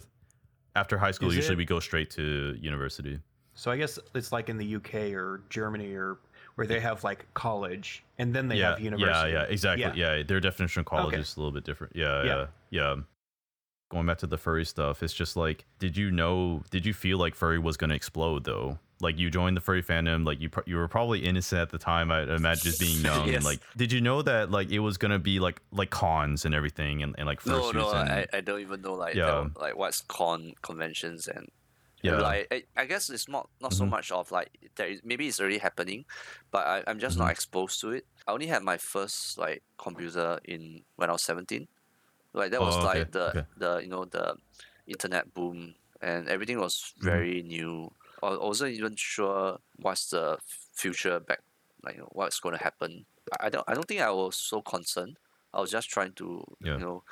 After high school Is usually it- we go straight to university. So I guess it's like in the UK or Germany or where they have like college and then they yeah, have university. yeah, yeah, exactly. Yeah, their definition of college Okay. is a little bit different. Yeah, Yeah. yeah, yeah. Going back to the furry stuff, it's just like, did you know? Did you feel like furry was gonna explode though? Like you joined the furry fandom, like you pro- you were probably innocent at the time. I imagine just being *laughs* young. Yes. Like, did you know that like it was gonna be like like cons and everything and, and like No, no, and I, I don't even know like Yeah. the, like what's con conventions and Yeah. Mm-hmm. like I, I guess it's not not so much of like there is maybe it's already happening, but I, I'm just Mm-hmm. not exposed to it. I only had my first like computer in when I was seventeen. Like that was Oh, okay, like the okay. the you know the internet boom and everything was Mm-hmm. very new. I wasn't even sure what's the future back like you know, what's going to happen. I don't I don't think I was so concerned. I was just trying to Yeah. you know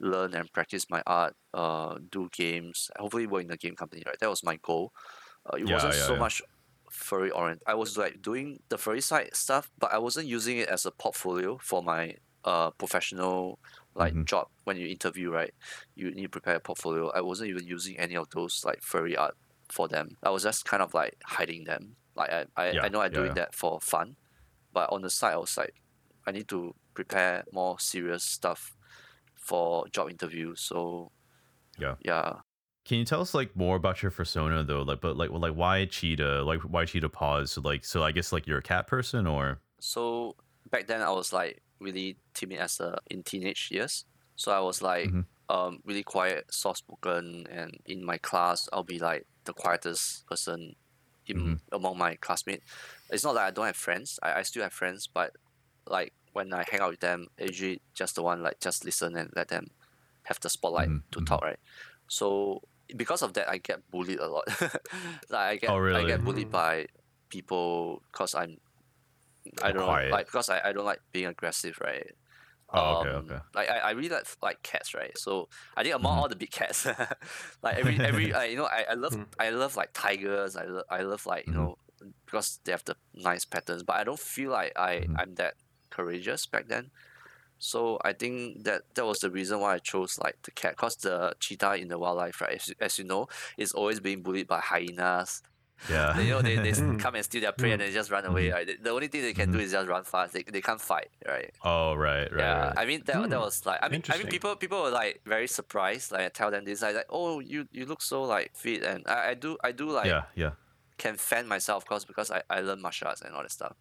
learn and practice my art, uh, do games. Hopefully, work in a game company. Right, that was my goal. uh, it Yeah, wasn't yeah, so much furry orient. I was like doing the furry side stuff, but I wasn't using it as a portfolio for my uh professional like Mhm. job when you interview, right? You need to prepare a portfolio. I wasn't even using any of those like furry art for them. I was just kind of like hiding them. Like I, I, Yeah, I know I'm yeah, doing yeah. that for fun, but on the side I was like, I need to prepare more serious stuff for job interviews. So Yeah. yeah. Can you tell us like more about your persona though? Like, but like, like why cheetah? Like, why cheetah paws? So like, so I guess like you're a cat person or So back then I was like really timid as a in teenage years. So I was like Mhm. um really quiet, soft spoken, and in my class I'll be like the quietest person in Mhm. among my classmates. It's not that I don't have friends. I, I still have friends, but like when I hang out with them, usually just the one like just listen and let them have the spotlight Mhm, to mhm. talk, right? So because of that, I get bullied a lot. *laughs* like I get Oh, I get bullied by people because I'm I don't Quiet. know, like because I, I don't like being aggressive, right? Oh, okay, Um, okay. Like I, I really like like cats, right? So I think among Mhm. all the big cats, *laughs* like every every *laughs* I, you know I, I love Mm. I love like tigers. I love I love like you Mhm. know because they have the nice patterns. But I don't feel like I Mhm. I'm that courageous back then. So I think that that was the reason why I chose like the cat, cause the cheetah in the wildlife, right? As, as you know, is always being bullied by hyenas. Yeah. They, you know, they, they Mm. *laughs* come and steal their prey and they just run away. Mhm. Right? The- only thing they can do is just run fast. They, they can't fight, right? oh, right, right, yeah, right. I mean that, that Hmm. was like I mean I mean people people were like very surprised. Like I tell them this, like, like oh you you look so like fit and I, I do I do like yeah, yeah. can fend myself of course, because I, I learn martial arts and all that stuff.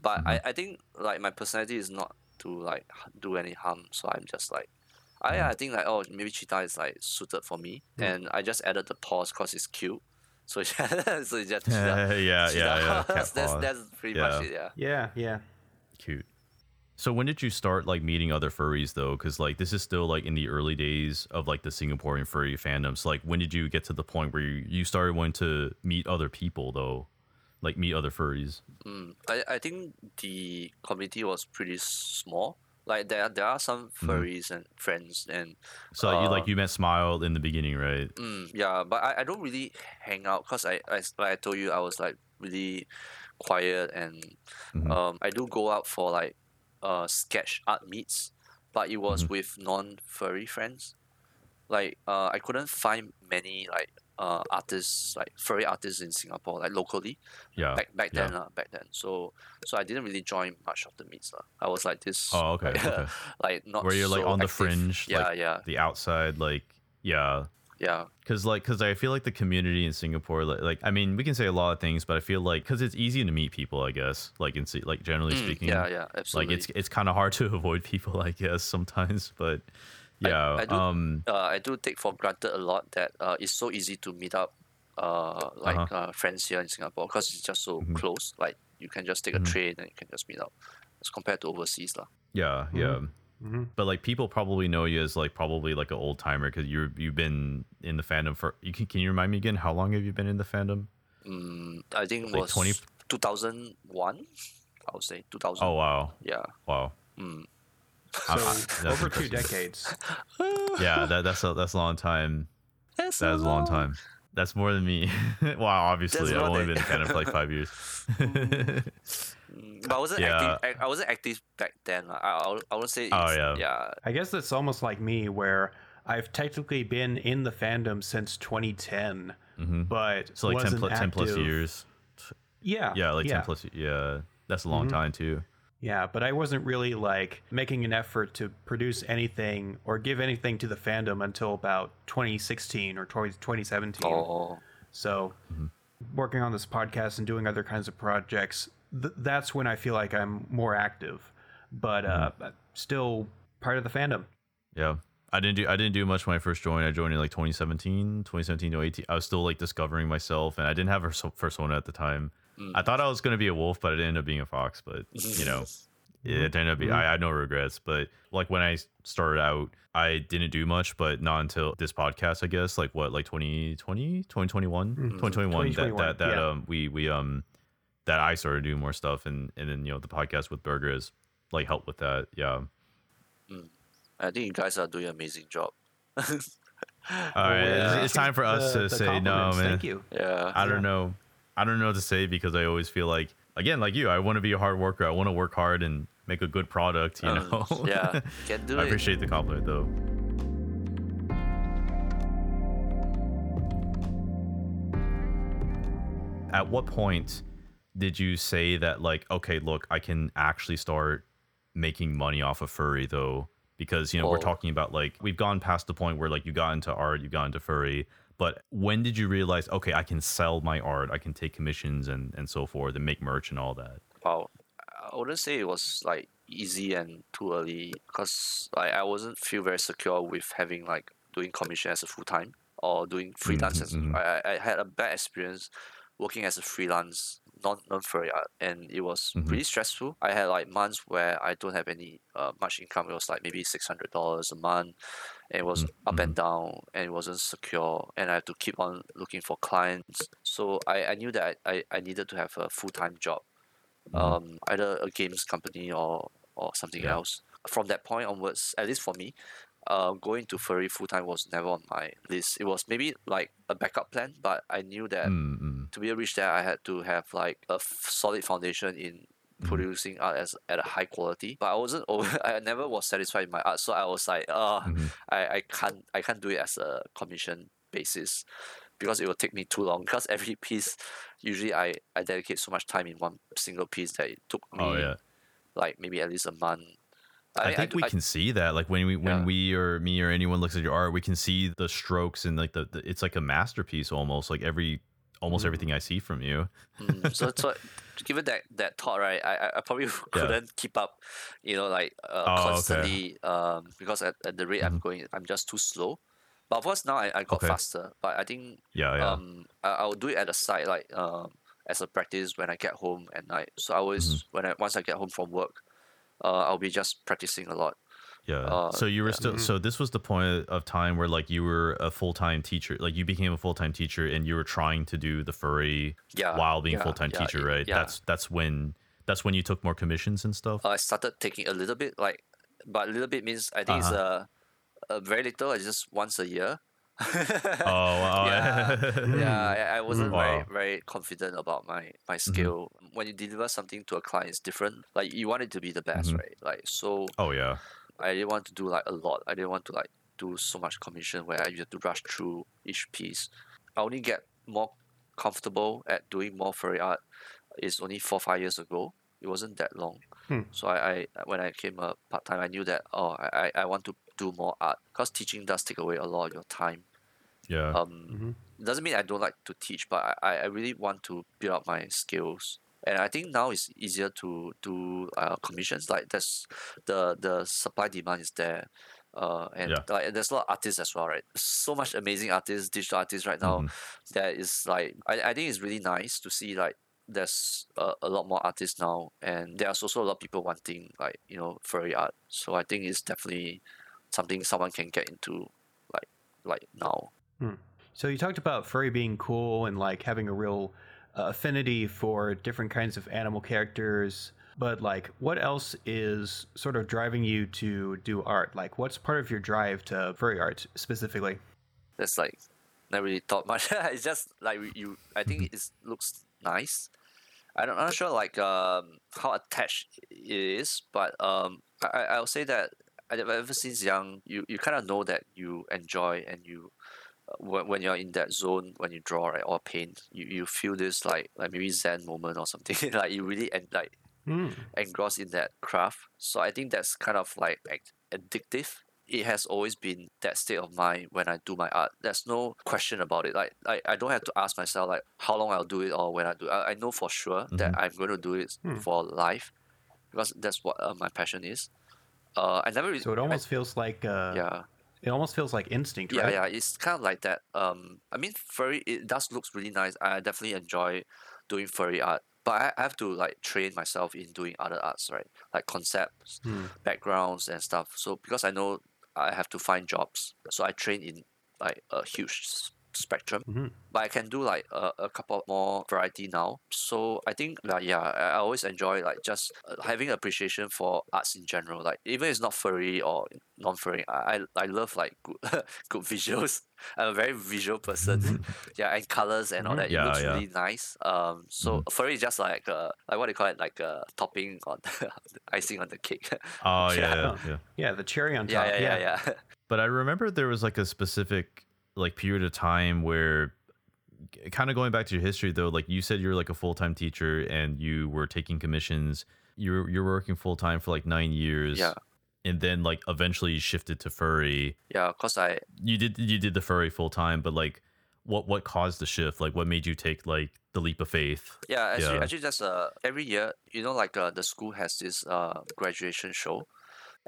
But I, I think like my personality is not to like do any harm. So I'm just like I I think like oh maybe cheetah is like suited for me and I just added the paws cause it's cute. So just, so yeah, yeah, yeah, yeah. that's, that's pretty Yeah. much it. Yeah. Yeah, yeah. Cute. So when did you start like meeting other furries though? Because like this is still like in the early days of like the Singaporean furry fandoms. So, like when did you get to the point where you, you started wanting to meet other people though, like meet other furries? Mm, I, I think the community was pretty small. Like there there are some furries and friends and So like, you Uh, like you met Smile in the beginning, right? mm, yeah, but I, I don't really hang out because I, I like I told you I was like really quiet and Mhm. um I do go out for like uh sketch art meets, but it was Mhm. with non furry friends. Like uh I couldn't find many like uh artists like furry artists in Singapore like locally Yeah. back back then yeah. lah, back then. So so I didn't really join much of the meets lah. I was like this. Oh, okay, like, *laughs* okay. like not. Where you're like so on the fringe, Yeah, like yeah, the outside, like yeah. yeah. Cause like, cause I feel like the community in Singapore, like, like I mean, we can say a lot of things, but I feel like, cause it's easy to meet people, I guess, like in, like generally Mm, speaking, yeah, yeah, absolutely. like it's it's kind of hard to *laughs* avoid people, I guess, sometimes. But yeah, I do- um, uh, I do take for granted a lot that uh, it's so easy to meet up, uh, like Uh-huh. uh friends here in Singapore because it's just so Mhm. close. Like you can just take Mhm. a train and you can just meet up, as compared to overseas lah. yeah, yeah. hmm But like people probably know you as like probably like an old timer because you're you've been in the fandom for. You can can you remind me again how long have you been in the fandom? Mm, I think it Like was 20 two thousand one. I would say two thousand. Oh wow, yeah. wow. Mm. So I'm- over two decades. Yeah, that, that's a that's a long time. *laughs* That's That is a long time. That's more than me. *laughs* well, obviously, I've only than- been a fan of like five years. Mm, But I wasn't Yeah. active. I I wasn't active back then. I I, I would say. Oh, yeah. Yeah. I guess that's almost like me, where I've technically been in the fandom since 2010, hmm but So like 10, wasn't pl- 10 plus years. Yeah, Yeah, like yeah, 10 plus. Yeah, that's a long Mhm. time too. Yeah, but I wasn't really like making an effort to produce anything or give anything to the fandom until about 2016 or 20- 2017. Oh. So, Mhm. working on this podcast and doing other kinds of projects, th- that's when I feel like I'm more active. But uh, Mm-hmm. still part of the fandom. Yeah. I didn't do I didn't do much when I first joined. I joined in like 2017, 2017 to 18. I was still like discovering myself and I didn't have a so- persona at the time. Mm. I thought I was going to be a wolf, but I ended up being a fox, but you know, *laughs* it ended up being, I, I had no regrets, but like when I started out, I didn't do much, but not until this podcast, I guess, like what, like 2020, 2021, Mhm. 2021, 2021, that, that, that, yeah. um, we, we, um, that I started doing more stuff and, and then, you know, the podcast with Burger has like helped with that. Yeah. I think you guys are doing an amazing job. *laughs* All right, Well, it's, it's time for us the- to the say no, man. Thank you. Yeah. I don't know. I don't know what to say because I always feel like, again, like you, I want to be a hard worker. I want to work hard and make a good product. You Um, know. yeah. *laughs* Can do I it. appreciate the compliment though. At what point did you say that like, okay, look, I can actually start making money off of furry though? Because you know, we're talking about like we've gone past the point where like you got into art, you got into furry, but when did you realize, okay, I can sell my art, I can take commissions and and so forth and make merch and all that? Wow. I wouldn't say it was like easy and too early because like I wasn't feel very secure with having like doing commission as a full time or doing freelance. as mhm. I, I had a bad experience working as a freelance non non furry art and it was Mhm. really stressful. I had like months where I don't have any uh, much income. It was like maybe six hundred dollars a month it was up and down and it wasn't secure and I had to keep on looking for clients. So I, I knew that I, I, needed to have a full time job um, either a games company or or something Yeah. else. From that point onwards, at least for me, uh, going to furry full time was never on my list. It was maybe like a backup plan, but I knew that Mm, mm. to be to reach there, I had to have like a f- solid foundation in Mm-hmm. Producing art as at a high quality. But I wasn't. Over, *laughs* I never was satisfied with my art, so I was like, uh, Mhm. I, I can't I can't do it as a commission basis because it will take me too long because every *laughs* piece usually I, I dedicate so much time in one single piece that it took me Oh yeah. like maybe at least a month. I, mean, think do- we can see that. Like when we when Yeah. we or me or anyone looks at your art, we can see the strokes and like the, the it's like a masterpiece almost. Like every almost Mm. everything I see from you. Mm, so so *laughs* given that that thought right, I I- probably *laughs* couldn't keep up, you know, like uh, Oh, okay. Mm-hmm. constantly um because at, at the rate I'm going, I'm just too slow. But of course now I, I got Okay. faster. But I think Yeah, yeah. um I, I'll do it at the side like um as a practice when I get home at night. So I always Mm-hmm. when I once I get home from work, uh I'll be just practicing a lot. Yeah. uh, so you were yeah. still so this was the point of time where like you were a full time teacher, like you became a full time teacher and you were trying to do the furry Yeah, while being yeah, full time yeah, teacher, y- right? yeah. That's that's when that's when you took more commissions and stuff. Uh, I started taking a little bit, like, but a little bit means I think it's uh, uh, very little. It's just once a year. oh wow. *laughs* yeah, yeah. *laughs* I, I wasn't Wow. very very confident about my my skill. When you deliver something to a client, it's different. Like you want it to be the best, Mhm. right? Like so, oh yeah. I didn't want to do like a lot. I didn't want to like do so much commission where I have to rush through each piece. I only get more comfortable at doing more furry art is only four five years ago. It wasn't that long. Hmm. So I, I when I came a part time, I knew that oh I, I want to do more art because teaching does take away a lot of your time. Yeah. Um, Mhm. it doesn't mean I don't like to teach, but I, I really want to build up my skills. And I think now it's easier to do uh, commissions. Like that's the the supply demand is there. Uh, and Yeah. like there's a lot of artists as well, right? So much amazing artists, digital artists right now. Mhm. That is like I, I think it's really nice to see like there's a, a lot more artists now, and there's also a lot of people wanting like you know furry art. So I think it's definitely something someone can get into like like now. So you talked about furry being cool and like having a real affinity for different kinds of animal characters. But like, what else is sort of driving you to do art? Like, what's part of your drive to furry art specifically? that's like never really thought much. *laughs* it's just like you-. I think it looks nice. I don't, I'm not sure like um how attached it is, but um I I- I'll say that ever since young, you you kind of know that you enjoy and you. When, when you're in that zone when you draw right or paint you, you feel this like like maybe zen moment or something *laughs* like you really and like Hmm. engrossed in that craft. So I think that's kind of like ad- addictive. It has always been that state of mind when I do my art. There's no question about it. Like I, I don't have to ask myself like how long I'll do it or when I do. It. I, I know for sure that I'm going to do it Hmm. for life, because that's what uh, my passion is. Uh, I never. Really, So it almost feels like uh, yeah. It almost feels like instinct, Yeah, right? yeah, yeah, it's kind of like that. Um, I mean, furry it does looks really nice. I definitely enjoy doing furry art, but I, have to like train myself in doing other arts, right? Like concepts, Hmm. backgrounds, and stuff. So because I know I have to find jobs, so I train in like a huge spectrum. Mhm. But I can do like a, a couple more variety now. So I think like yeah, I, I always enjoy like just uh, having appreciation for arts in general. Like even if it's not furry or non furry, I, I I love like good, *laughs* good visuals. *laughs* I'm a very visual person. *laughs* yeah, and colors and all Mhm. that. Yeah, it looks yeah. really nice. Um, so furry is just like uh, like what do you call it? Like a topping on icing on the cake. Oh yeah, Yeah. yeah, yeah. Yeah, the cherry on top. yeah, yeah, yeah, yeah. But I remember there was like a specific like period of time where kind of going back to your history though, like you said you're like a full-time teacher and you were taking commissions. You're you're working full-time for like 9 years. Yeah. And then like eventually you shifted to furry. yeah, cause I You did you did the furry full time, but like what what caused the shift? Like what made you take like the leap of faith? Yeah, actually, Yeah. actually, that's uh every year. You know, like uh, the school has this uh graduation show,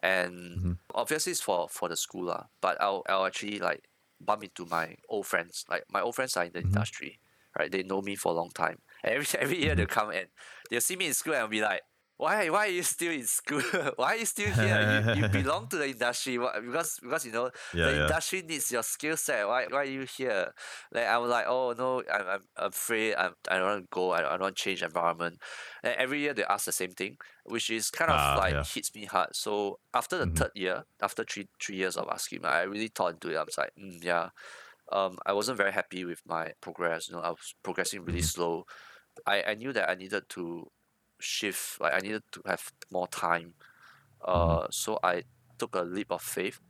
and Mhm. obviously it's for for the school lah. But I'll I'll actually like bump into my old friends. Like my old friends are in the Mhm. industry, right? They know me for a long time. And every *laughs* every year they'll come and they'll see me in school and I'll be like. Why, why are you still in school? *laughs* why are you still here? You, you *laughs* belong to the industry Why- because because you know Yeah, the yeah. industry needs your skill set. Why, why are you here? Like I'm like, oh no, I'm, I'm afraid. I'm, I don't want to go. I don't, I don't want to change environment. And every year they ask the same thing, which is kind of Ah, like yeah. hits me hard. So after the Mhm. third year, after three three years of asking, I really thought into it. I was like, mm, yeah, um, I wasn't very happy with my progress. You know, I was progressing really Mhm. slow. I, I knew that I needed to shift. Like I needed to have more time. Mm-hmm. Uh, so I took a leap of faith,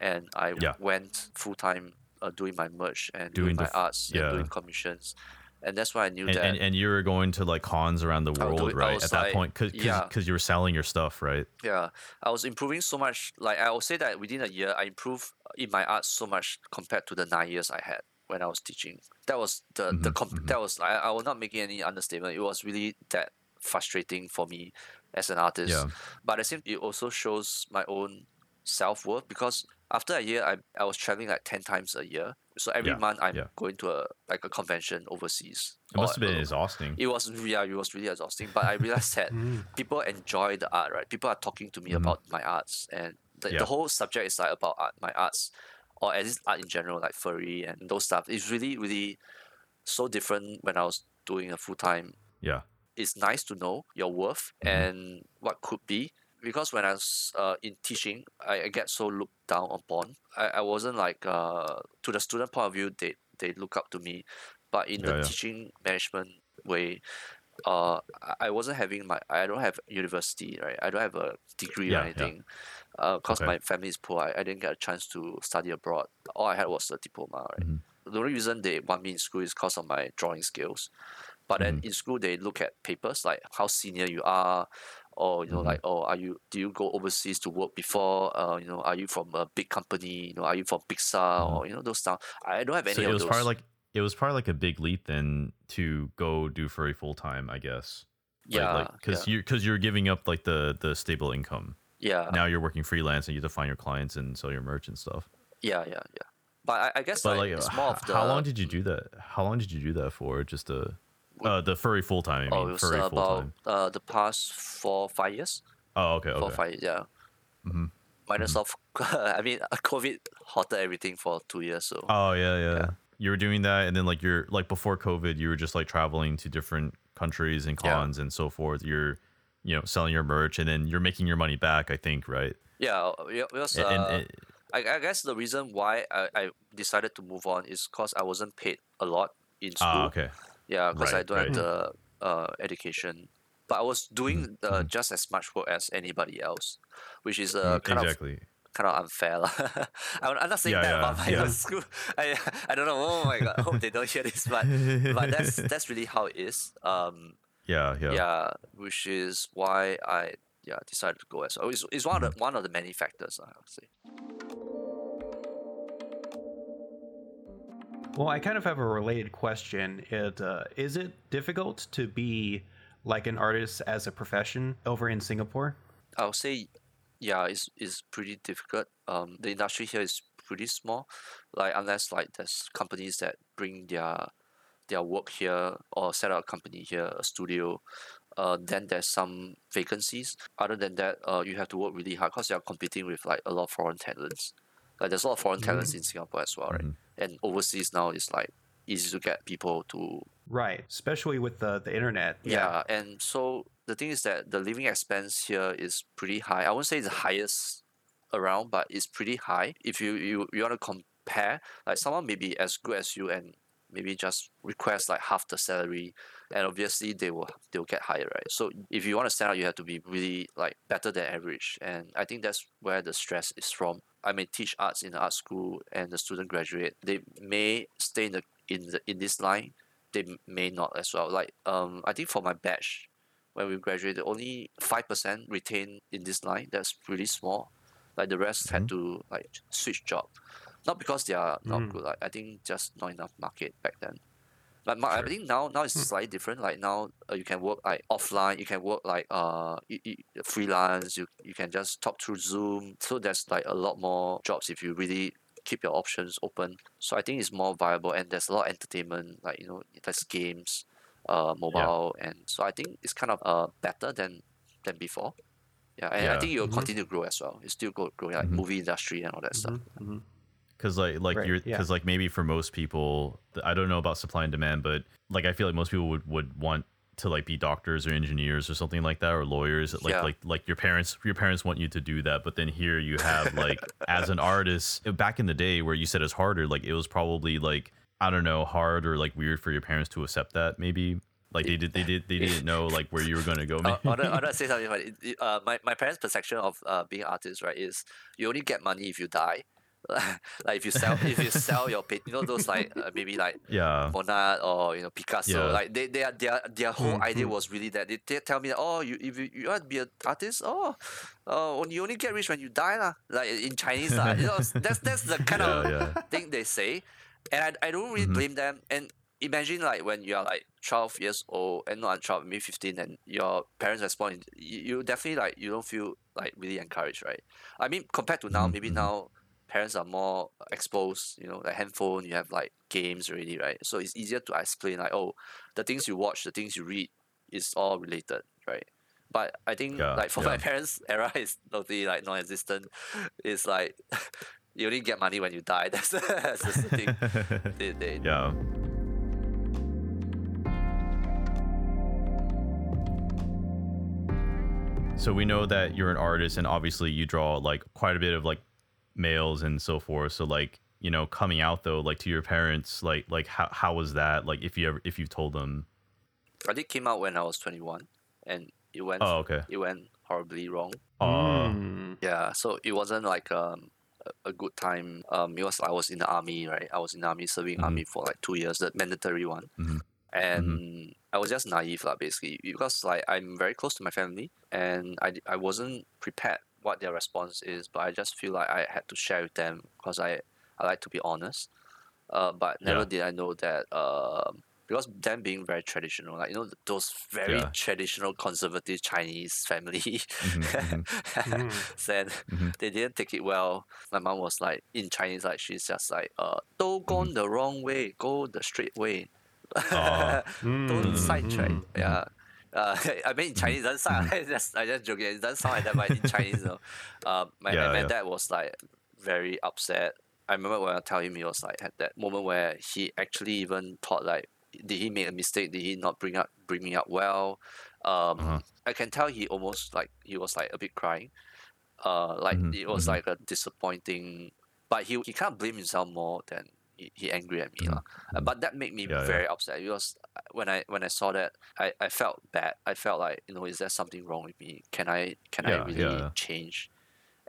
and I Yeah. went full time uh, doing my merch and Doing doing, my arts yeah. and doing commissions, and that's why I knew And, that. and and you were going to like cons around the I would do world, right? At that like- point, because yeah. you were selling your stuff, right? Yeah, I was improving so much. Like I would say that within a year, I improved in my art so much compared to the nine years I had when I was teaching. That was the the Mhm, comp- mhm. that was I I will not making any understatement. It was really that frustrating for me as an artist. Yeah. But I think it also shows my own self worth because after a year, I I was traveling like ten times a year. So every Yeah, month I'm yeah. going to a like a convention overseas. It must Or- have been or- exhausting. it was yeah, it was really exhausting. But I realized that *laughs* Mhm. people enjoy the art, right? People are talking to me Mhm. about my arts, and the, Yeah. the whole subject is like about art, my arts, or at least art in general, like furry and those stuff. It's really, really so different when I was doing a full time. Yeah. It's nice to know your worth Mhm. and what could be. Because when I was uh, in teaching, I, I get so looked down upon. I, I wasn't like uh, to the student point of view, they they look up to me, but in Yeah, the yeah. teaching management way, uh, I- wasn't having my I don't have university right. I don't have a degree Yeah, or anything. Uh, cause Okay. my family is poor, I, I didn't get a chance to study abroad. All I had was a diploma. Right. Mhm. The only reason they want me in school is because of my drawing skills. But then Mm-hmm. in school they look at papers like how senior you are, or you know Mhm. like oh are you do you go overseas to work before? Uh, you know are you from a big company? You know are you from Pixar Mhm. or you know those stuff. I don't have any So it of was those. probably like it was probably like a big leap then to go do furry full time, I guess. yeah, because yeah, you because you're giving up like the the stable income. yeah. now you're working freelance and you have to find your clients and sell your merch and stuff. Yeah, yeah, yeah. But I, I guess But like, like, it's more of the. how long did you do that? How long did you do that for? Just the uh, the furry full time. I Oh, it was furry uh, about uh, the past four five years. Oh, okay, Four okay. five years, yeah. Mhm. Minus of, *laughs* I mean, *laughs* COVID halted everything for two years. So Oh yeah, yeah, Yeah. You were doing that, and then like you're like before COVID, you were just like traveling to different countries and Yeah. cons and so forth. You're you know selling your merch, and then you're making your money back. I think, right? yeah, it was. And, and- uh, and- I, I guess the reason why I, I decided to move on is because I wasn't paid a lot in school. ah, okay. Yeah, because I don't have the uh, education. But I was doing Mm-hmm, uh, just as much work as anybody else, which is uh, kind of exactly. kind of unfair. *laughs* I'm I'm not saying Yeah, that yeah, about *laughs* my yeah. school. I, I don't know. Oh my god! I hope they don't hear this, but but that's *laughs* that's really how it is. Um, yeah, yeah, yeah, which is why I yeah decided to go as well. It's, it's one of the one of the many factors I would say. Well, I kind of have a related question. It uh, is it difficult to be like an artist as a profession over in Singapore? I would say, yeah, it's, it's pretty difficult. Um, the industry here is pretty small. Like unless like there's companies that bring their their work here or set up a company here, a studio, uh, then there's some vacancies. Other than that, uh, you have to work really hard because you're competing with like a lot of foreign talents. Like there's a lot of foreign talents in Singapore as well, right? And overseas now it's like easy to get people to Right, especially with the the internet. yeah. and so the thing is that the living expense here is pretty high. I won't say it's the highest around, but it's pretty high. If you you, you want to compare, like someone may be as good as you and maybe just request like half the salary, and obviously they will they will get higher, right? So if you want to stand out, you have to be really like better than average, and I think that's where the stress is from. I may teach arts in the art school, and the student graduate. They may stay in the in the in this line, they may not as well. Like um, I think for my batch, when we graduated, only five percent retained in this line. That's really small. Like the rest had to like switch job, not because they are not Mm. good. Like I think just not enough market back then. Like my, I think now now it's slightly different. Like now uh, you can work like offline. You can work like uh you, you, freelance. You you can just talk through Zoom. So there's like a lot more jobs if you really keep your options open. So I think it's more viable and there's a lot of entertainment. Like you know there's games, uh mobile, and so I think it's kind of uh better than than before. Yeah, and I think it will Mhm. continue to grow as well. It's still go growing like Mhm. movie industry and all that stuff. Because like like Right, you're yeah. because like maybe for most people i don't know about supply and demand but like i feel like most people would would want to like be doctors or engineers or something like that or lawyers like Yeah. like like your parents your parents want you to do that but then here you have like as an artist back in the day where you said it's harder like it was probably like i don't know hard or like weird for your parents to accept that maybe like they did they did they didn't know like where you were going to go *laughs* Uh, maybe. I want I wanna say something funny. It- it- Uh, my, my parents' perception of uh, being an artist, right, is you only get money if you die. *laughs* like if you sell if you sell your paint, you know those like uh, maybe like *laughs* yeah Monet or you know Picasso. Yeah. Like they, they are, their their whole Mm, idea mm. was really that they, they tell me that oh you if you, you want to be an artist oh oh you only get rich when you die lah. Like in Chinese you know *laughs* that's that's the kind yeah of yeah thing they say, and I, I don't really Mhm. blame them. And imagine like when you are like twelve years old and not twelve, maybe fifteen, and your parents respond, you, you definitely like you don't feel like really encouraged, right? I mean, compared to now, Mhm, maybe mhm. now parents are more exposed. You know, like handphone, you have like games already, right? So it's easier to explain like, oh, the things you watch, the things you read, is all related, right? But I think Yeah, like for yeah. my *laughs* parents' era is totally like non-existent. It's like *laughs* you only get money when you die. *laughs* That's, that's the thing. They, they, yeah so we know that you're an artist and obviously you draw like quite a bit of like males and so forth so like you know coming out though like to your parents like like how, how was that like if you ever if you told them I did came out when I was 21 and it went oh okay it went horribly wrong. Mm. Yeah, so it wasn't like um a- a good time. Um, it was I was in the army, right? I was in the army serving Mhm. army for like two years, the mandatory one, Mhm. and I was just naive, lah, basically, because like I'm very close to my family, and I, I wasn't prepared what their response is, but I just feel like I had to share with them because I I like to be honest. Uh, but never Yeah. did I know that um because them being very traditional, like you know those very Yeah. traditional conservative Chinese family, mhm, Mm. then Mhm. they didn't take it well. My mom was like in Chinese, like she's just like, uh, don't go Mm-hmm. the wrong way, go the straight way. Aw. *laughs* don't sidetrack. Yeah. Uh, *laughs* I mean, in Chinese, doesn't sound. *laughs* I just, I just joking. It doesn't sound like that, but in Chinese, though, *laughs* uh, my, Yeah, my yeah. dad was like very upset. I remember when I tell him, he was like had that moment where he actually even thought like, did he make a mistake? Did he not bring up bring me up well? Um, Uh-huh. I can tell he almost like he was like a bit crying. Uh, like Mhm, it was mhm. like a disappointing, but he he can't blame himself more than he, angry at me. Uh, But that made me. Yeah, yeah. very upset because when I when I saw that, I, I felt bad. I felt like you know, is there something wrong with me? Can I can I really yeah. change?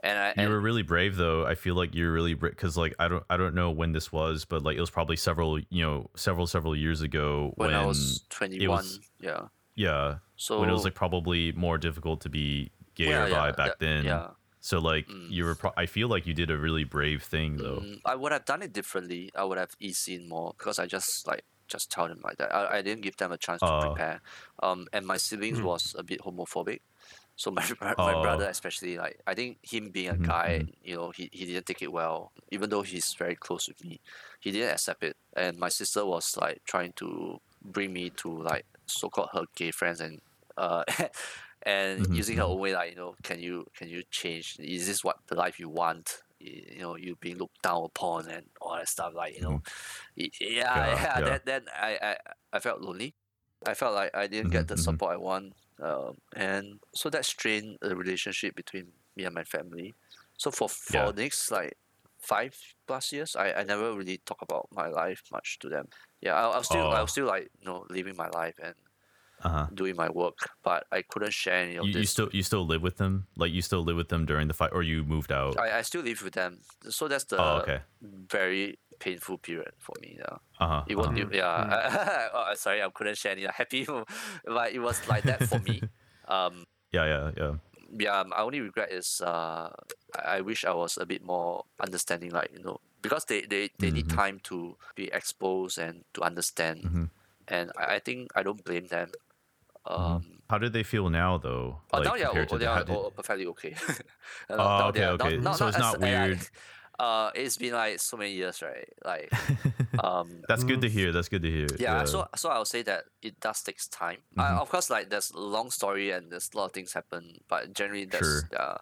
And I you and, were really brave though i feel like you're really because like i don't i don't know when this was but like it was probably several you know several several years ago when, I was twenty one, was- yeah. yeah So when it was like probably more difficult to be gay yeah, or bi yeah, back yeah, then yeah. So like Mm. you were pro- i feel like you did a really brave thing though Mm, I would have done it differently. I would have eased in more because I just like just tell them like that. I, I didn't give them a chance to Oh. prepare. Um, and my siblings Mm. was a bit homophobic. So my, *laughs* my, Oh. brother especially like I think him being a Mhm, guy, you know, he, he didn't take it well. Even though he's very close with me, he didn't accept it. And my sister was like trying to bring me to like so called her gay friends and uh *laughs* and Mhm, using her own way like you know can you can you change is this what the life you want you know you being looked down upon and all that stuff like you know y- *laughs* yeah Yeah, yeah. Then, then I, I I felt lonely I felt like I didn't get Mhm, the mhm. support I want um, and so that strained the relationship between me and my family so for for Yeah. next like five plus years I, I never really talk about my life much to them yeah I, I was still I Oh. was still like you know living my life and Uh huh. doing my work but I couldn't share any of You, this you still you still live with them? Like you still live with them during the fight, or you moved out? I, I still live with them so that's the oh, okay. very painful period for me yeah Uh huh. it was it- yeah *laughs* oh, sorry I couldn't share any happy *laughs* but it was like that for me *laughs* um Yeah, yeah, yeah. yeah my only regret is uh I, I wish I was a bit more understanding like you know because they they, they need Mhm. time to be exposed and to understand Mhm. and I, I think I don't blame them um How did they feel now, though? Oh, now yeah, compared oh, to they the- are how did- perfectly okay. *laughs* Uh, Oh, now okay, they are okay. So it's not uh, yeah, weird. Uh, it's been like so many years, right? Like, *laughs* um, That's good to hear. That's good to hear. yeah. So, so I'll say that it does takes time. Uh, Mhm. of course, like there's a long story and there's a lot of things happen, but generally that's Sure. uh,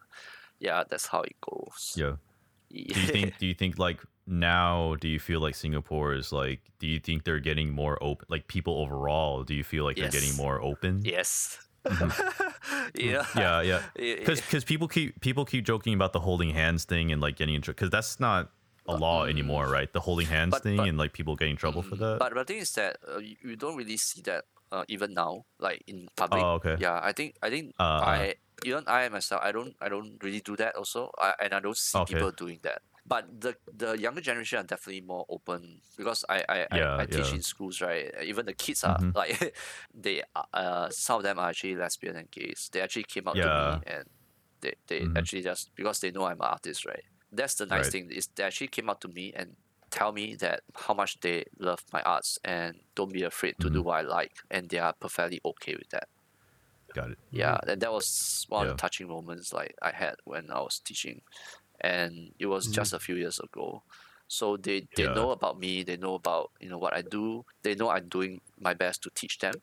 yeah, that's how it goes. yeah. *laughs* Do you think? Do you think like now? Do you feel like Singapore is like? Do you think they're getting more open? Like people overall, do you feel like they're getting more open? yes. *laughs* yeah. yeah, yeah. *laughs* Because because people keep people keep joking about the holding hands thing and like getting in trouble because that's not a law anymore, right? The holding hands But- thing but- and like people getting in trouble for that. But the thing is that uh, you, you don't really see that uh, even now, like in public. Oh, okay. Yeah, I think I think Uh, uh. I even I myself I don't I don't really do that also, I, and I don't see Okay. people doing that. But the the younger generation are definitely more open because I I, Yeah, I, I teach yeah. in schools right. Even the kids are Mhm. like *laughs* they are- uh some of them are actually lesbian and gays. They actually came out Yeah. to me and they they Mhm. actually just because they know I'm an artist right. That's the nice Right. thing is they actually came out to me and tell me that how much they love my arts and don't be afraid to do Mm-hmm. what I like and they are perfectly okay with that. Got it. Yeah, and that was one of the touching moments like I had when I was teaching, and it was just a few years ago. So they they Yeah. know about me. They know about you know what I do. They know I'm doing my best to teach them.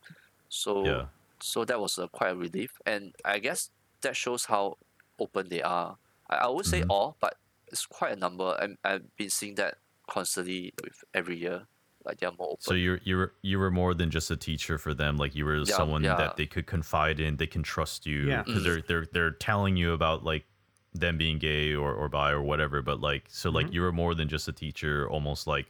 So Yeah. so that was a quite a relief, and I guess that shows how open they are. I, I would say Mhm. all, but it's quite a number. I'm, I've been seeing that constantly with every year. Like they're more open. So you're you were you were more than just a teacher for them. Like you were Yeah, someone yeah. that they could confide in. They can trust you Yeah. because they're they're they're telling you about like them being gay or or bi or whatever. But like so like Mm-hmm. you were more than just a teacher, almost like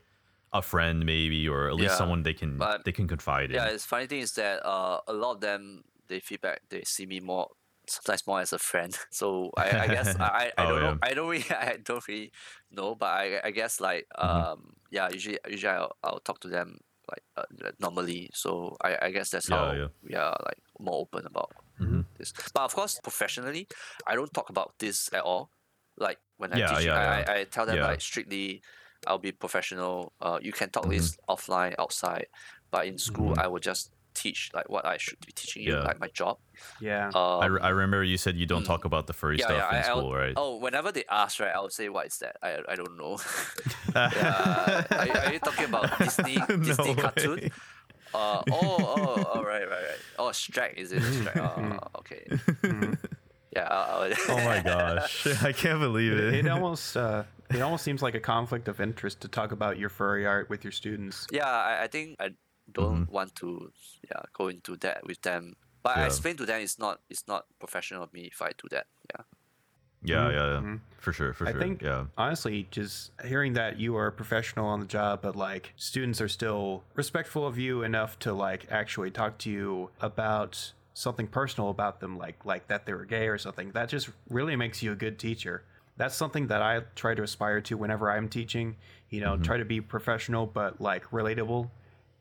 a friend maybe, or at least Yeah, someone they can they can confide in. Yeah, it's funny thing is that uh, a lot of them they feedback they see me more sometimes more as a friend. *laughs* So I, I guess I, *laughs* I, I Oh, don't know yeah. I don't really *laughs* I don't really know, but I, I guess like Mm-hmm. um yeah usually usually I'll, I'll talk to them like uh, normally. So I, I guess that's Yeah, how yeah. we are like more open about Mm-hmm. this. But of course professionally, I don't talk about this at all. Like when I Yeah, teach, I. I, I tell them like strictly. I'll be professional. Uh, you can talk Mm-hmm. this offline, outside, but in school, I will just teach like what I should be teaching you, Yeah. like my job. Yeah. Um, I, re- I remember you said you don't talk about the furry yeah, stuff yeah, in I, I'll- school, right? Oh, whenever they ask, right, I'll say, "What is that?" I, I don't know. *laughs* *laughs* yeah, are, you- are you talking about Disney *laughs* Disney No cartoon? way. Uh, oh, oh, oh, right, right, right. Oh, strike is it Strike. Oh, okay. Yeah. I'll, I'll, oh my gosh, I can't believe it, it. it almost uh, it almost seems like a conflict of interest to talk about your furry art with your students. yeah, I, I think I don't Mm-hmm. want to yeah go into that with them. But I explain to them it's not it's not professional of me if I do that. Yeah. yeah, yeah, yeah, Mhm. for sure, for I sure. think yeah, honestly, just hearing that you are a professional on the job, but like students are still respectful of you enough to like actually talk to you about something personal about them, like like that they were gay or something. That just really makes you a good teacher. That's something that I try to aspire to whenever I'm teaching. You know, Mm-hmm. try to be professional but like relatable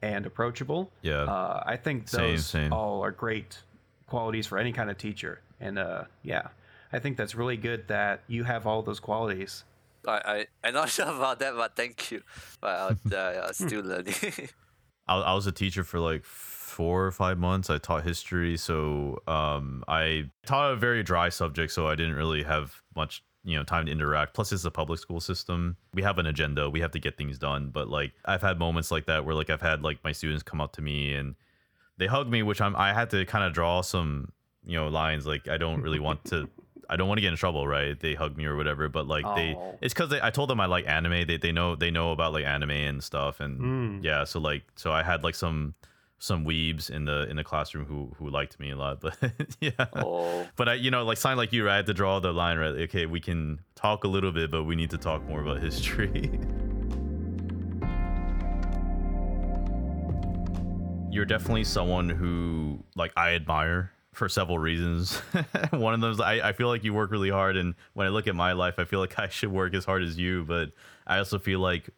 and approachable. yeah. Uh, I think Same, those same. all are great qualities for any kind of teacher. And uh, yeah, I think that's really good that you have all those qualities. I, I I'm not sure about that, but thank you. But I'll, *laughs* uh, I'm still learning. *laughs* I, I was a teacher for like four or five months. I taught history, so um, I taught a very dry subject, so I didn't really have much you know time to interact. Plus, it's a public school system. We have an agenda. We have to get things done. But like, I've had moments like that where like I've had like my students come up to me and they hug me, which I'm I had to kind of draw some you know lines. Like I don't really want to I don't want to get in trouble, right? They hug me or whatever, but like they, Oh. it's because I told them I like anime. They they know they know about like anime and stuff, and Mm. yeah. So like so I had like some some weebs in the in the classroom who who liked me a lot, but *laughs* yeah. Oh, But I, you know, like sign like you, right? I had to draw the line, right? Okay, we can talk a little bit, but we need to talk more about history. *laughs* You're definitely someone who, like, I admire for several reasons. *laughs* One of them is I, I feel like you work really hard, and when I look at my life, I feel like I should work as hard as you. But I also feel like,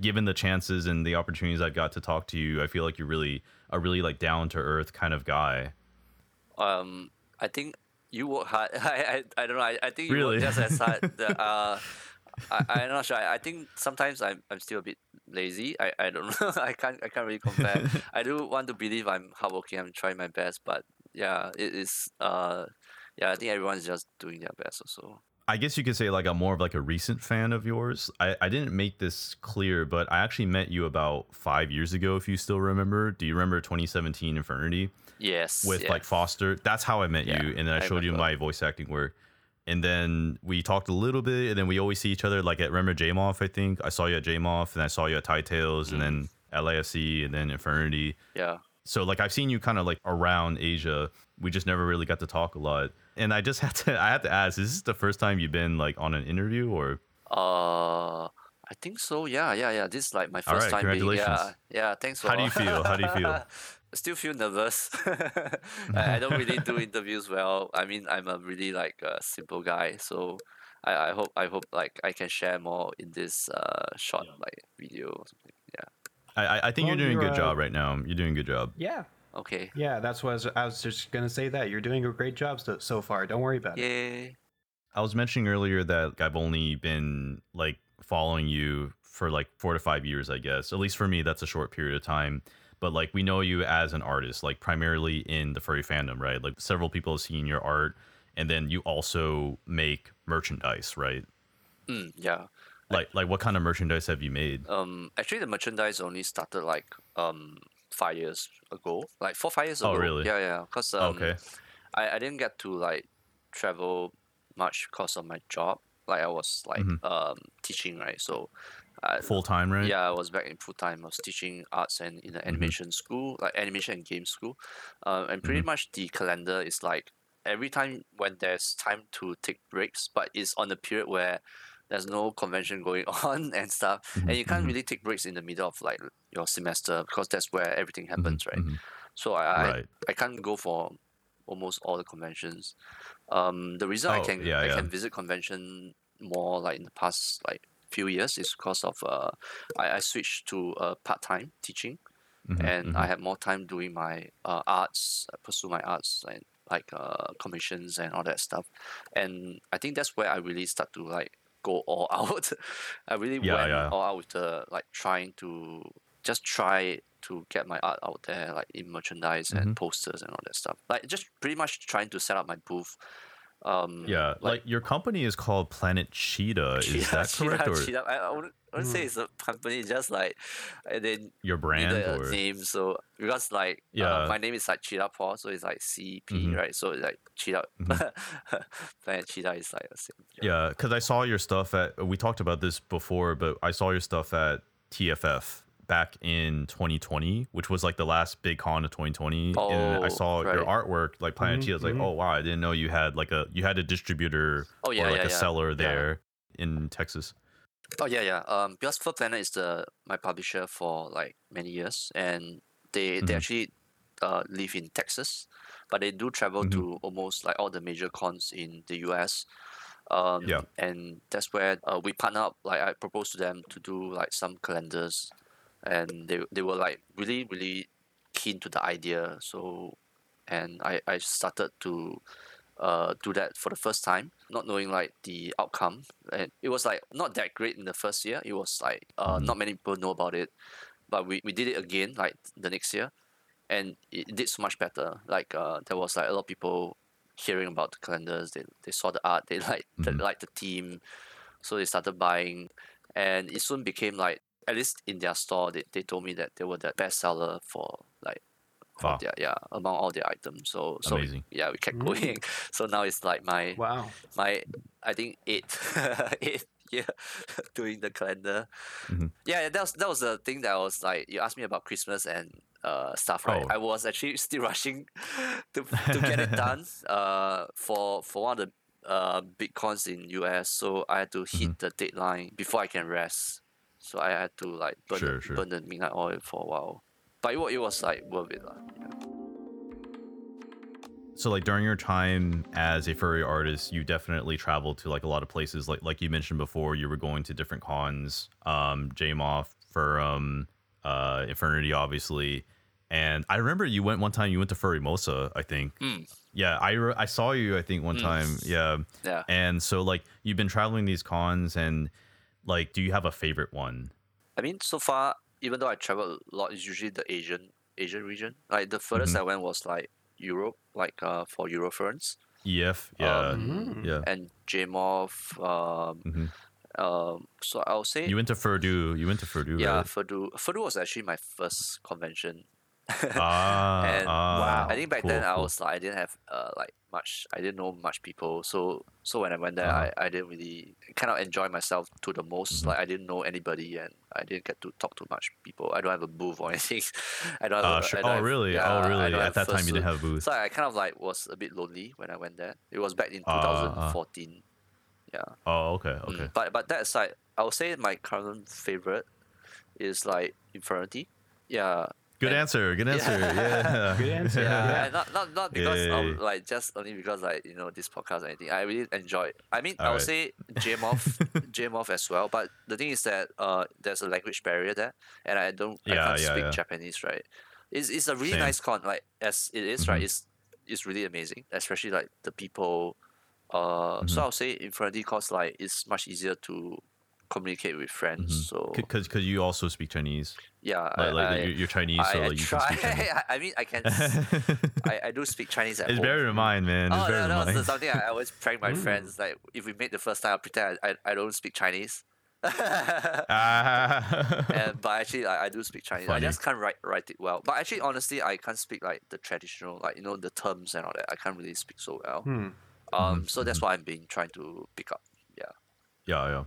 given the chances and the opportunities I've got to talk to you, I feel like you're really a really like down to earth kind of guy. um, I think you work hard. *laughs* I, I, I don't know. I, I think you Really? work just as hard. *laughs* Uh, I, I'm not sure. I, I think sometimes I'm, I'm still a bit lazy. I, I don't *laughs* know. I can't I can't really compare. I do want to believe I'm hardworking. I'm trying my best, but yeah, it is. Uh, yeah, I think everyone's just doing their best. Also, I guess you could say like I'm more of like a recent fan of yours. I, I didn't make this clear, but I actually met you about five years ago, if you still remember. Do you remember 2017 Infurnity yes. with yeah. like Foster? That's how I met Yeah, you, and then I, I showed you my voice acting work. And then we talked a little bit, and then we always see each other like at remember JMOF, I think. I saw you at JMOF, and I saw you at Tie Tales, and then mm. LAFC, and then Infurnity yeah. so like I've seen you kind of like around Asia. We just never really got to talk a lot. And I just *laughs* had to I had to ask, is this the first time you've been like on an interview or Uh, I think so. Yeah, yeah, yeah. This is like my first right, time. Being, yeah, congratulations. yeah. Thanks for. How do you feel? How do you feel? *laughs* Still feel nervous. *laughs* I, I don't really do interviews well. I mean, I'm a really like a simple guy, so I, I hope I hope like I can share more in this uh short like video. Or something. Yeah. I I- I think Well, you're doing a you're, good uh, job right now. You're doing a good job. Yeah. Okay. Yeah, that's what I was, I was just gonna say. That you're doing a great job so, so far. Don't worry about it. Yay. I was mentioning earlier that I've only been like following you for like 4 to 5 years, I guess. At least for me that's a short period of time. But like we know you as an artist, like primarily in the furry fandom, right? Like several people have seen your art and then you also make merchandise, right? Mm, yeah. Like like what kind of merchandise have you made? Um. Actually, the merchandise only started like um five years ago, like four five years ago. Oh, really? Yeah, yeah. Cause um, okay. I, I didn't get to like travel much because of my job. Like I was like Mhm. um teaching, right? So Full time, right? yeah, I was back in full time. I was teaching arts and in the animation school, like animation and game school. Uh, and pretty much the calendar is like every time when there's time to take breaks, but it's on the period where there's no convention going *laughs* on and stuff, and you can't mhm. really take breaks in the middle of like your semester because that's where everything happens, right? mhm. So I, I Right. I can't go for almost all the conventions. Um, the reason I Oh, can yeah, I yeah. can visit convention more like in the past like few years is because of uh I, I switched to uh part time teaching Mhm, and. I have more time doing my uh, arts uh, pursue my arts and like uh commissions and all that stuff, and I think that's where I really start to like go all *laughs* out. I really Yeah, went yeah. all out with the like trying to just try to get my art out there, like in merchandise Mm-hmm. and posters and all that stuff. Like just pretty much trying to set up my booth. Um, Yeah, like, your company is called Planet Cheetah. *laughs* Is that correct, Cheetah- or Cheetah- I, I wouldn't, I wouldn't say it's a company, just like and then your brand? a Or name. So because like Yeah. uh, my name is like Cheetah Paws, so it's like CP, Mhm. right? So it's like Cheetah. *laughs* Planet Cheetah is like the same. yeah, because I saw your stuff at. We talked about this before, but I saw your stuff at TFF back in 2020, which was like the last big con of 2020. and I Oh, saw your artwork, like Planet Mhm, Cheetah. I was like, mhm. oh wow, I didn't know you had like a you had a distributor Oh yeah, or like yeah, a yeah. seller Yeah. there in Texas. Oh yeah, yeah. Um, because Fur Planet is the my publisher for like many years, and they they Mhm. actually uh, live in Texas, but they do travel Mhm. to almost like all the major cons in the U.S. Um, Yeah. and that's where uh, we partner up. Like I proposed to them to do like some calendars, and they they were like really really keen to the idea. So, and I I started to uh, do that for the first time, not knowing like the outcome. And it was like not that great in the first year. It was like uh, Mhm. not many people know about it, but we, we did it again like the next year, and it did so much better. Like uh, there was like a lot of people hearing about the calendars. They, they saw the art. They *laughs* like they Mhm. liked the theme, so they started buying, and it soon became like at least in their store they, they told me that they were the best seller for like Wow. their, yeah among all their items. So so Amazing. yeah, we kept Mm. going. *laughs* So now it's like my Wow. my I think eight *laughs* eight year *laughs* doing the calendar. Mhm. Yeah, that was that was the thing that I was like you asked me about Christmas and uh stuff, right? Oh. I was actually still rushing to to get it done uh for for one of the uh big cons in US. So I had to hit Mm-hmm. the deadline before I can rest. So I had to like burn, Sure, sure. burn the midnight oil for a while. But it, it was like worth it. lah. Yeah. So like during your time as a furry artist, you definitely traveled to like a lot of places. Like like you mentioned before, you were going to different cons, um, JMOF, Furum, uh, Infurnity, obviously. And I remember you went one time. You went to Furrymosa, I think. Mm. Yeah, I re- I saw you. I think one Mm. time. Yeah. Yeah. And so like you've been traveling these cons, and like, do you have a favorite one? I mean, so far, even though I travel a lot, it's usually the Asian Asian region. Like the furthest Mhm. I went was like Europe, like uh for Eurofurence EF. Yeah. Um, Mm. yeah. and JMOF. Um, Mhm. um, so I'll say You went to Furdu. You went to Furdu. yeah, Right? Furdu. Furdu was actually my first convention. *laughs* Ah. and ah, Wow. I think back cool, then I cool. was like I didn't have uh like much I didn't know much people so so when I went there Uh-huh. I, I didn't really kind of enjoy myself to the most Mhm. like I didn't know anybody and I didn't get to talk to much people I don't have a booth or *laughs* anything I don't have Uh, a, sure. I don't Oh, have- really? yeah, oh, really? At that time, you didn't have a booth. so I kind of like was a bit lonely when I went there it was back in Ah, ah. 2014 yeah Oh, okay, Mm, okay. but but that aside I would say my current favorite is like Infurnity yeah Good and- answer. Good answer. Yeah. Yeah. *laughs* Good answer. *laughs* yeah, Yeah. not not not because Yeah, of yeah, yeah. like just only because like you know this podcast or anything. I really enjoy. It. I mean, I would Alright. say JMOF, *laughs* JMOF as well. But the thing is that uh, there's a language barrier there, and I don't, I can't yeah, speak yeah. Japanese, right? It's it's a really Same. nice con, like as it is, right? Mhm. It's it's really amazing, especially like the people. Uh, Mhm. so I'll say in Infurnity cause like it's much easier to communicate with friends. Mhm. So Because because you also speak Chinese. yeah, Like, I, like I, you're, Chinese, I, so like you try. can speak Chinese. *laughs* I mean, I can. *laughs* I, I do speak Chinese at it's home. better mine, man. It's Oh, better yeah, than that was mine. the- something I always prank my *laughs* friends. Like, if we meet the first time, I pretend I, I, I don't speak Chinese. And, but actually, I, I do speak Chinese. Funny. I just can't write write it well. But actually, honestly, I can't speak like the traditional, like you know, the terms and all that. I can't really speak so well. Hmm. Um, Mhm, so that's why I'm being trying to pick up. Yeah, yeah, yeah.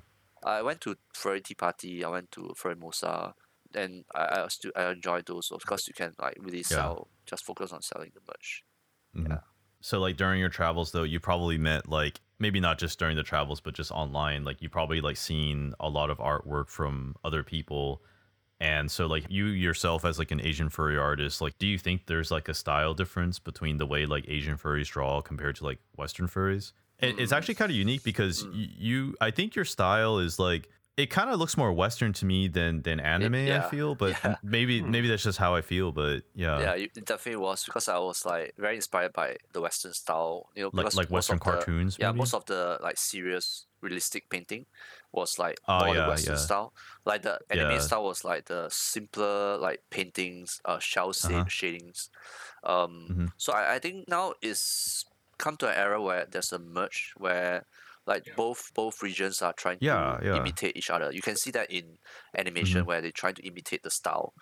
I went to Furry Tea Party. I went to Furry Mosa. Then I, I still I enjoy those because you can like really sell. Just focus on selling the merch. Mhm. Yeah. So like during your travels though, you probably met like maybe not just during the travels, but just online. Like you probably like seen a lot of artwork from other people. And so like you yourself as like an Asian furry artist, like do you think there's like a style difference between the way like Asian furries draw compared to like Western furries? And it's Mm. actually kind of unique because Mm. you I think your style is like it kind of looks more Western to me than than anime. I yeah, feel, but yeah. maybe Hmm. maybe that's just how I feel. But yeah, yeah, it definitely was because I was like very inspired by the Western style. You know, like like Western of the- cartoons. yeah, most of the like serious realistic painting was like Oh, more yeah, the Western yeah. style. Like the anime style was like the simpler like paintings, uh, shell Uh-huh. shadings. Um, Mhm. so I, I think now is come to an era where there's a merge where like both both regions are trying Yeah, to yeah. imitate each other. You can see that in animation Mhm. where they're trying to imitate the style,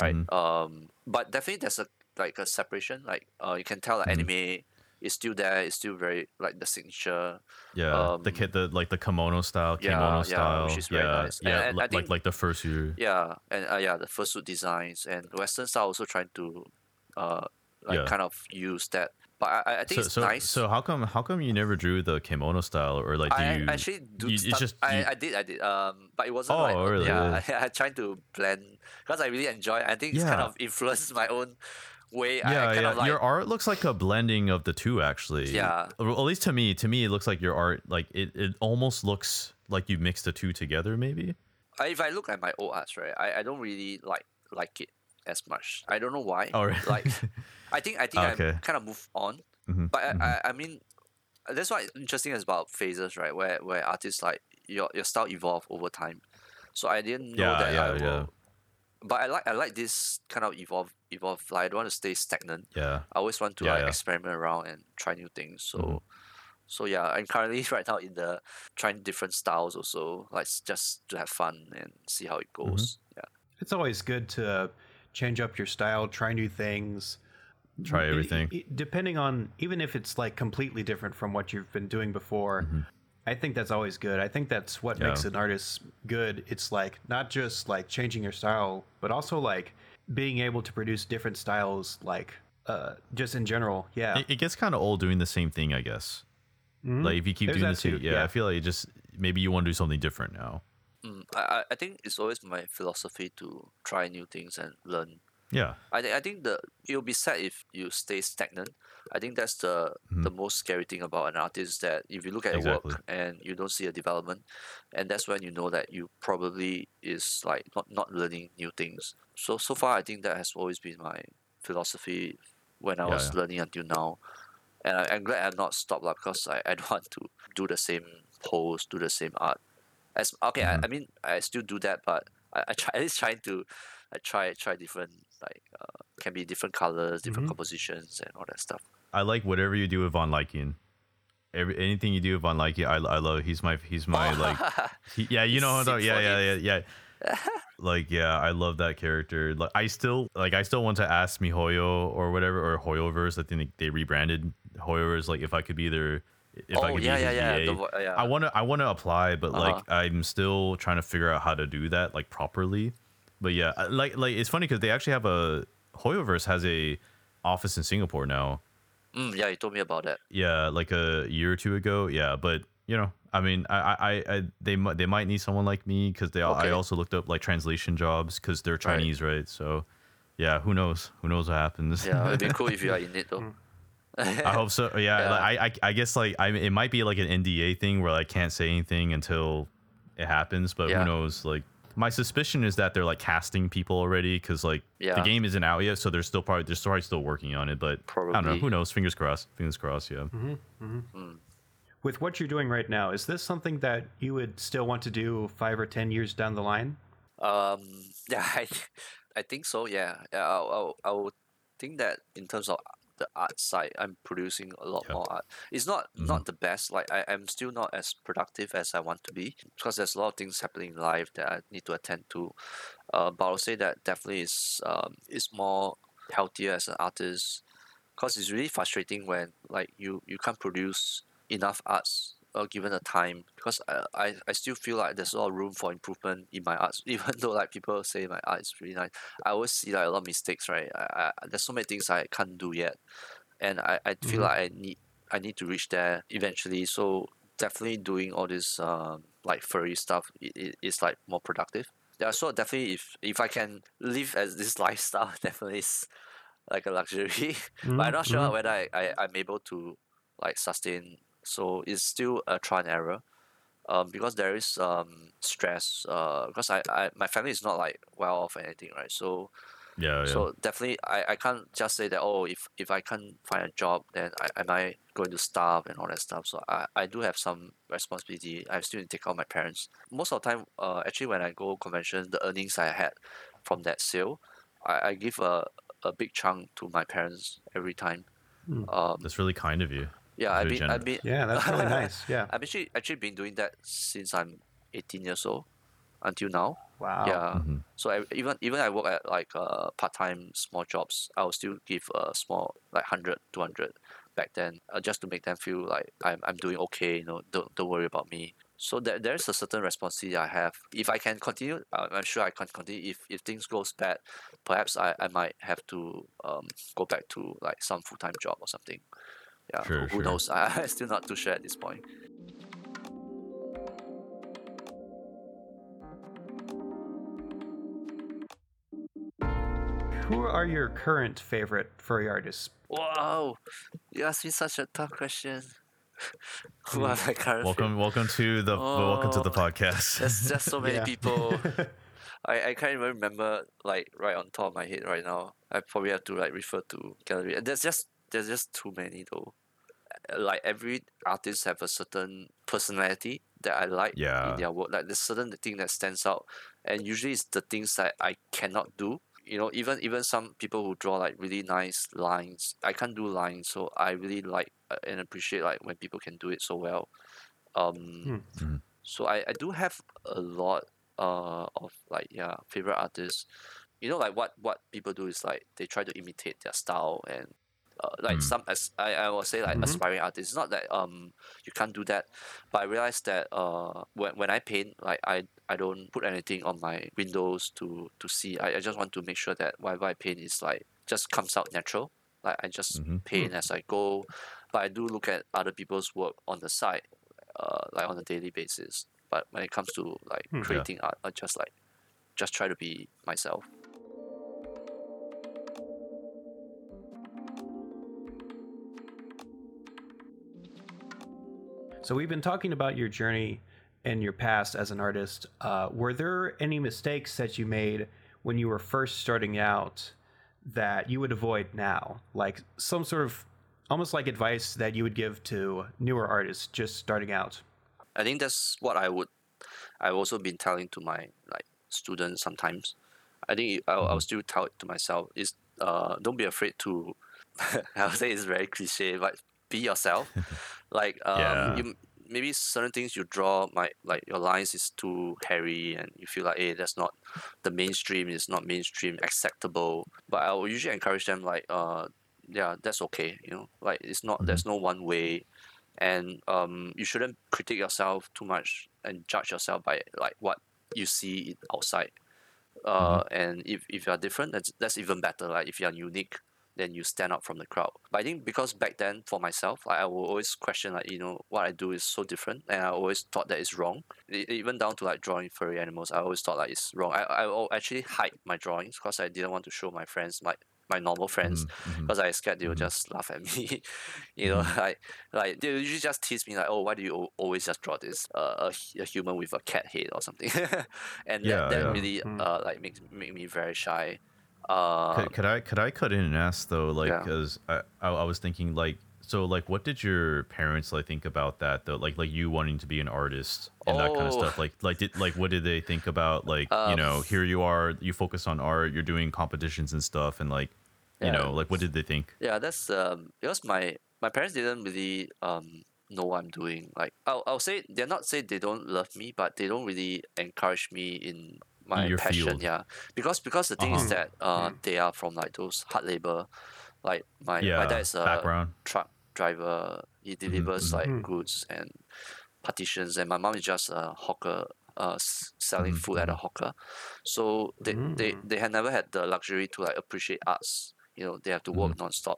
right? Mhm. Um, but definitely there's a like a separation. Like uh, you can tell that Mhm. anime is still there. It's still very like the signature. Yeah, the Um, kid, the like the kimono style, yeah, kimono yeah, style, which is very yeah, nice. And- yeah, and li- I like think- like the first year. Yeah, and uh, yeah, the fursuit designs and Western style also trying to, uh, like Yeah. kind of use that. But I, I- think So it's so nice. so how come how come you never drew the kimono style or like do I you? actually do. you- start, just I, you- I did I did um, but it wasn't Oh, like really? yeah. I, *laughs* I tried to blend because I really enjoy. I think it's kind of influenced my own way. Yeah, kind yeah. of like your art looks like a blending of the two, actually. Yeah. At least to me, to me, it looks like your art like it. It almost looks like you mixed the two together, maybe. I, if I look at my old art right, I, I don't really like like it as much. I don't know why. Oh, really? Like, *laughs* I think I think Okay. I kind of move on. Mhm, But I, mhm. I, I mean, that's what interesting is about phases, right? Where where artists like your your style evolve over time. So I didn't know Yeah, that yeah, I will. yeah. But I like I like this kind of evolve evolve. Like I don't want to stay stagnant. yeah. I always want to Yeah, like yeah. experiment around and try new things. So. Mhm. So yeah, I'm currently *laughs* right now in the trying different styles also, like just to have fun and see how it Mm-hmm. goes. Yeah. It's always good to change up your style, try new things. Try everything. it- depending on even if it's like completely different from what you've been doing before i think that's always good i think that's what Mm-hmm. Yeah. makes an artist good it's like not just like changing your style but also like being able to produce different styles like uh just in general yeah it, it gets kind of old doing the same thing, I guess. Mhm. Like if you keep There's doing that the same, too, yeah, yeah. I feel like it just maybe you want to do something different now. Mm, I, I- I think it's always my philosophy to try new things and learn. Yeah, I, thi- I think the it'll be sad if you stay stagnant. I think that's the the most scary thing about an artist that if you look at your Mm-hmm. Exactly. work and you don't see a development, and that's when you know that you probably is like not, not learning new things. So so far I think that has always been my philosophy when I Yeah, was yeah. learning until now. And I, I'm glad I've not stopped lah because I, I *laughs* don't want to do the same pose, do the same art. As okay, Mm-hmm. I, I mean I still do that, but I, I try *laughs* at least trying to I try try different like uh, can be different colors, different Mm-hmm. compositions, and all that stuff. I like whatever you do with Von Lycaon. Every anything you do with Von Lycaon, I, I love. He's my he's my like *laughs* he, yeah you know what I'm Sick talking- yeah yeah yeah yeah. *laughs* like yeah, I love that character. Like I still like I still want to ask MiHoYo or whatever or Hoyoverse. I think they rebranded Hoyoverse. Like if I could be their if I oh could yeah, be yeah, yeah, the yeah. I want to I want to apply, but like Uh-huh. I'm still trying to figure out how to do that like properly. But yeah, like like it's funny because they actually have a Hoyoverse has a office in Singapore now. Mm, yeah, you told me about that. Yeah, like a year or two ago. Yeah, but you know, I mean, I I, I- I they might they might need someone like me because they al- I also looked up like translation jobs because they're Chinese, right. So yeah, who knows? Who knows what happens? Yeah, it'd be cool if you are *laughs* in it though. Mm. *laughs* I hope so. Yeah, Yeah. Like, I, I I guess like I it might be like an NDA thing where I can't say anything until it happens, but Yeah. who knows? Like my suspicion is that they're like casting people already because like the game isn't out yet, so they're still probably they're probably still working on it. But I don't know. Who knows? Fingers crossed. Fingers crossed. Yeah. Mm-hmm. Mm-hmm. Mm. with what you're doing right now is this something that you would still want to do five or ten years down the line Um, *laughs* yeah, I, I think so. Yeah, yeah. I, I, I would think that in terms of the art side, I'm producing a lot Yeah. more art. It's not not the best. Like I, I'm still not as productive as I want to be because there's a lot of things happening in life that I need to attend to. Uh, but I'll say that definitely is um is more healthier as an artist because it's really frustrating when like you you can't produce enough arts uh, given the time because I, I I still feel like there's a lot of room for improvement *laughs* in my arts even though like people say my art is really nice. I always see like a lot of mistakes right? I, I, there's so many things I can't do yet and I, I feel Mhm. like I need I need to reach there eventually. So definitely doing all this um like furry stuff i- i- is like more productive. Yeah so definitely if if I can live as this *laughs* lifestyle *laughs* definitely is like a luxury. But I'm not sure Mhm. whether I, I, I'm able to like sustain so it's still a trial and error um, because there is um, stress uh, because I, I my family is not like well off or anything right so Yeah. Yeah. so definitely I, I can't just say that oh if, if I can't find a job then I, am I going to starve and all that stuff so I, I do have some responsibility I still need to take care of my parents most of the time uh, actually when I go convention the earnings I had from that sale I, I give a, a big chunk to my parents every time um, That's really kind of you. Yeah I've been, I've been yeah that's really *laughs* nice yeah I've actually actually been doing that since I'm 18 years old until now. wow Yeah. Mhm. So I, even even I work at like uh, part time small jobs, I will still give a small like 100, 200 back then uh, just to make them feel like I'm, I'm doing okay. You know, don't don't worry about me. So there, there's a certain responsibility I have. If I can continue, uh, I'm sure I can continue. If, if things goes bad, perhaps I, I might have to um, go back to like some full time job or something. Yeah, Sure, who, who sure. knows? *laughs* I, I'm still not too sure at this point. who are your current favorite furry artists Wow, you asked me such a tough question. *laughs* Who are my current Welcome, welcome to the welcome to the Oh. podcast. There's just so many *laughs* Yeah. people. I, I can't even remember like right on top of my head right now. I probably have to like refer to gallery. And there's just there's just too many though. Like every artist have a certain personality that I like Yeah. in their work. Like there's certain thing that stands out, and usually it's the things that I cannot do. You know, even even some people who draw like really nice lines, I can't do lines, so I really like uh, and appreciate like when people can do it so well. Um, Mhm. so I, I do have a lot uh of like yeah favorite artists. You know, like what what people do is like they try to imitate their style and uh, like Mm. some as I, I will say like Mhm. aspiring artists. It's not that um you can't do that, but I realized that uh when, when I paint like I I don't put anything on my windows to to see. I, I just want to make sure that whatever I paint is like just comes out natural. Like I just Mhm. paint as I go, but I do look at other people's work on the side, uh like on a daily basis. But when it comes to like Hmm. Yeah. creating art, I just like just try to be myself. So we've been talking about your journey and your past as an artist. Uh, were there any mistakes that you made when you were first starting out that you would avoid now? Like some sort of almost like advice that you would give to newer artists just starting out? I think that's what I would. I've also been telling to my like students sometimes. I think I'll, I'll still tell it to myself is uh don't be afraid to. *laughs* I would say it's very cliche, but be yourself. *laughs* like um, Yeah. you maybe certain things you draw might like your lines is too hairy and you feel like hey that's not the mainstream it's not mainstream acceptable. But I will usually encourage them like uh yeah that's okay you know like it's not there's no one way and um, you shouldn't critique yourself too much and judge yourself by like what you see outside. Uh, And if, if you are different, that's that's even better. Like if you are unique, then you stand out from the crowd. But I think because back then for myself, like, I will always question like you know what I do is so different, and I always thought that it's wrong. Even down to like drawing furry animals, I always thought like it's wrong. I I will actually hide my drawings because I didn't want to show my friends my my normal friends Mhm, mhm. because I scared they will just laugh at *laughs* me. you know, like like they usually just tease me like, oh, why do you always just draw this uh, a, a human with a cat head or something? *laughs* and Yeah, that, that yeah. really Mm. uh like makes make me very shy. Uh, could, could I could I cut in and ask though, like, Yeah. because I, I I was thinking like, so like, what did your parents like think about that though? Like like you wanting to be an artist and that kind of Oh. stuff. Like like did like what did they think about like *laughs* you Um, know here you are you focus on art you're doing competitions and stuff and like you Yeah. know like what did they think? yeah, that's um because my my parents didn't really um know what I'm doing. Like I'll I'll say they're not say they don't love me, but they don't really encourage me in my your passion. field. Yeah, because because the thing is Uh-huh. that uh they are from like those hard labor, like my Yeah, my dad is a background. truck driver. He delivers mhm. like Mhm. goods and partitions, and my mom is just a hawker, uh, s- selling Mhm, food at a hawker. So they, they Mm. they had never had the luxury to like appreciate arts. You know, they have to work nonstop,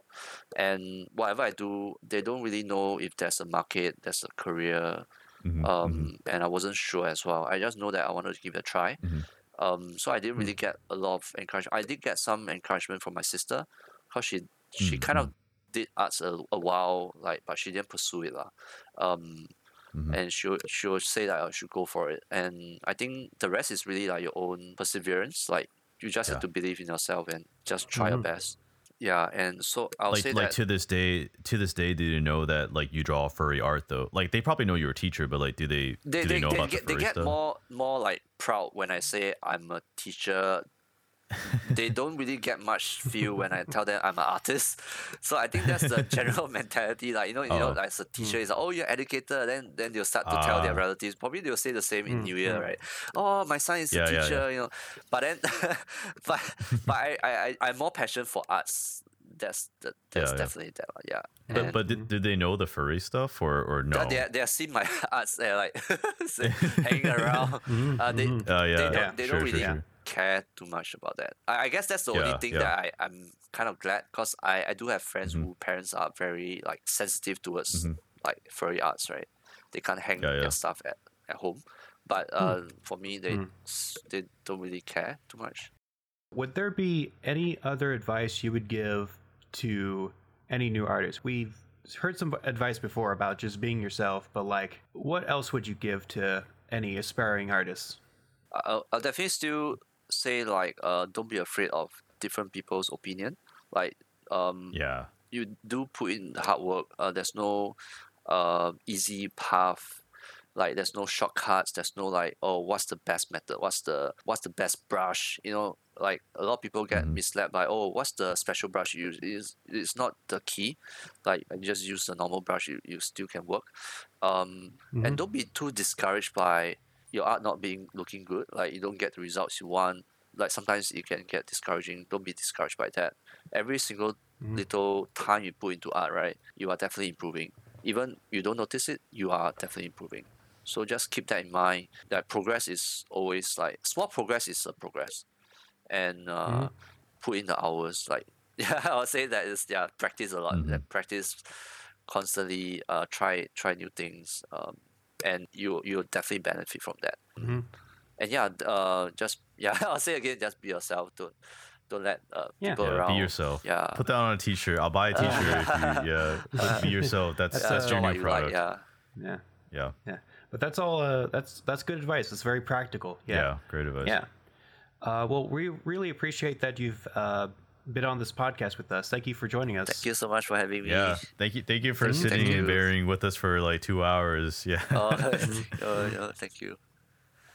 and whatever I do, they don't really know if there's a market, there's a career. Mhm, Um, mhm. and I wasn't sure as well. I just know that I wanted to give it a try. Mhm. Um, so I didn't really get a lot of encouragement. I did get some encouragement from my sister, cause she she Mm, kind of did arts a, a while, like, but she didn't pursue it lah. Um, Mhm. and she she would say that I should go for it. And I think the rest is really like your own perseverance. Like you just Yeah. have to believe in yourself and just try your Mhm. best. Yeah, and so I'll like say like that to this day to this day do they know that like you draw furry art though like they probably know you're a teacher but like do they they, do they, they know they about get the they furry get stuff more more like proud when I say I'm a teacher. *laughs* they don't really get much feel when I tell them I'm an artist. So I think that's the general *laughs* mentality. Like you know, you know, Oh. as a teacher, is like, oh, you're educated. Then then they'll start to tell their Ah. relatives. Probably they'll say the same in Mm, New Year, mm. right? Oh, my son is Yeah, a teacher. yeah. You know, but then, *laughs* but but I I I I'm more passionate for arts. That's the, that's Yeah, yeah. definitely that. one, Yeah. but And- but did, did they know the furry stuff or or no they they have seen my arts they're like hanging around. Mhm, Uh, they mhm. Oh yeah, they don't Yeah, they sure, don't sure, really sure. Care too much about that. I, I guess that's the only thing yeah. that I I'm kind of glad because I I do have friends Mhm. who parents are very like sensitive towards Mhm. like furry arts, right? They can't hang Yeah, yeah. their stuff at, at home, but uh, for me they Mm. they don't really care too much. Would there be any other advice you would give to any new artist? We've heard some advice before about just being yourself, but like, what else would you give to any aspiring artists? I'll, I'll definitely still say like uh don't be afraid of different people's opinion. Like um yeah you do put in the hard work. Uh, there's no uh, easy path. Like there's no shortcuts. There's no like oh what's the best method? What's the what's the best brush? You know, like a lot of people get Mhm. misled by oh what's the special brush you use? Is it's not the key. Like you just use the normal brush. You, you still can work. Um, Mhm. and don't be too discouraged by your art not being looking good. Like you don't get the results you want. Like sometimes it can get discouraging. Don't be discouraged by that. Every single little time you put into art, right, you are definitely improving. Even you don't notice it, you are definitely improving. So just keep that in mind. That progress is always like small progress is a progress, and uh, Mm-hmm. put in the hours. Like *laughs* yeah, I would say that is yeah practice a lot. Like, practice constantly. Uh, try try new things. Um, and you you'll definitely benefit from that. Mhm. And yeah, uh, just *laughs* yeah, I'll say again, just be yourself. Don't don't let uh, Yeah. people Yeah, around. be yourself. Yeah. Put that on a t-shirt. I'll buy a t-shirt if you *laughs* yeah. But be yourself. That's That's, that's, uh, your new you like, product. yeah. Yeah. yeah. Yeah. But that's all. Uh, that's that's good advice. It's very practical. Yeah. Yeah. Great advice. Yeah. Uh, well, we really appreciate that you've uh, been on this podcast with us. Thank you for joining us. Thank you so much for having me. Yeah. Thank you. Thank you for Thank sitting Thank and bearing with us for like two hours. Yeah. Oh, *laughs* oh, yeah, *laughs* thank you.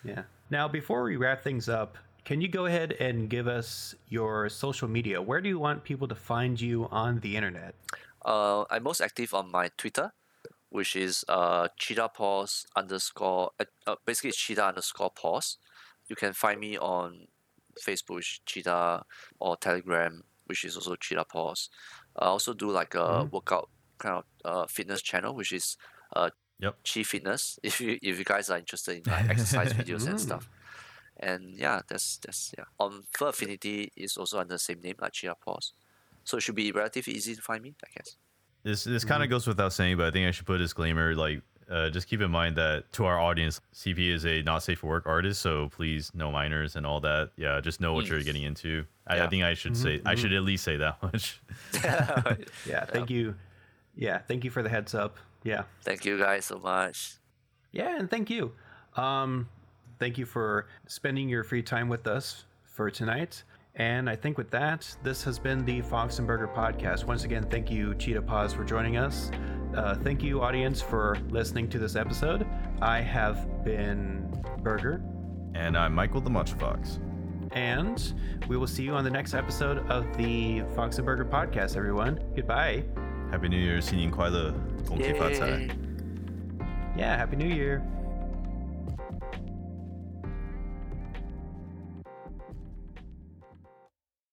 Yeah. Now, before we wrap things up, can you go ahead and give us your social media? Where do you want people to find you on the internet? Uh, I'm most active on my Twitter, which is uh cheetah paws underscore uh, uh, basically cheetah underscore paws. You can find me on Facebook, which is cheetah, or Telegram, which is also cheetah paws. I also do like a workout kind of uh, fitness channel, which is uh Yep. Chi Fitness. *laughs* If you if you guys are interested in like exercise *laughs* videos and stuff. And yeah, that's that's yeah. On Fur Affinity is also under the same name like Cheetah Paws. So it should be relatively easy to find me, I guess. This this kind of goes without saying, but I think I should put a disclaimer. Like, uh, just keep in mind that to our audience, CP is a not safe for work artist, so please no minors and all that. Yeah, just know what you're getting into. I, I think I should say I should at least say that *laughs* much. Yeah. Thank you. Yeah. Thank you for the heads up. Yeah. Thank you guys so much. Yeah, and thank you. Um, thank you for spending your free time with us for tonight. And I think with that, this has been the Fox and Burger podcast. Once again, thank you, Cheetah Paws, for joining us. Uh, thank you, audience, for listening to this episode. I have been Burger, and I'm Michael the Munch Fox. and we will see you on the next episode of the Fox and Burger podcast, everyone. Goodbye. Happy New Year, 新年快乐，恭喜发财。 Yay. Yeah, Happy New Year.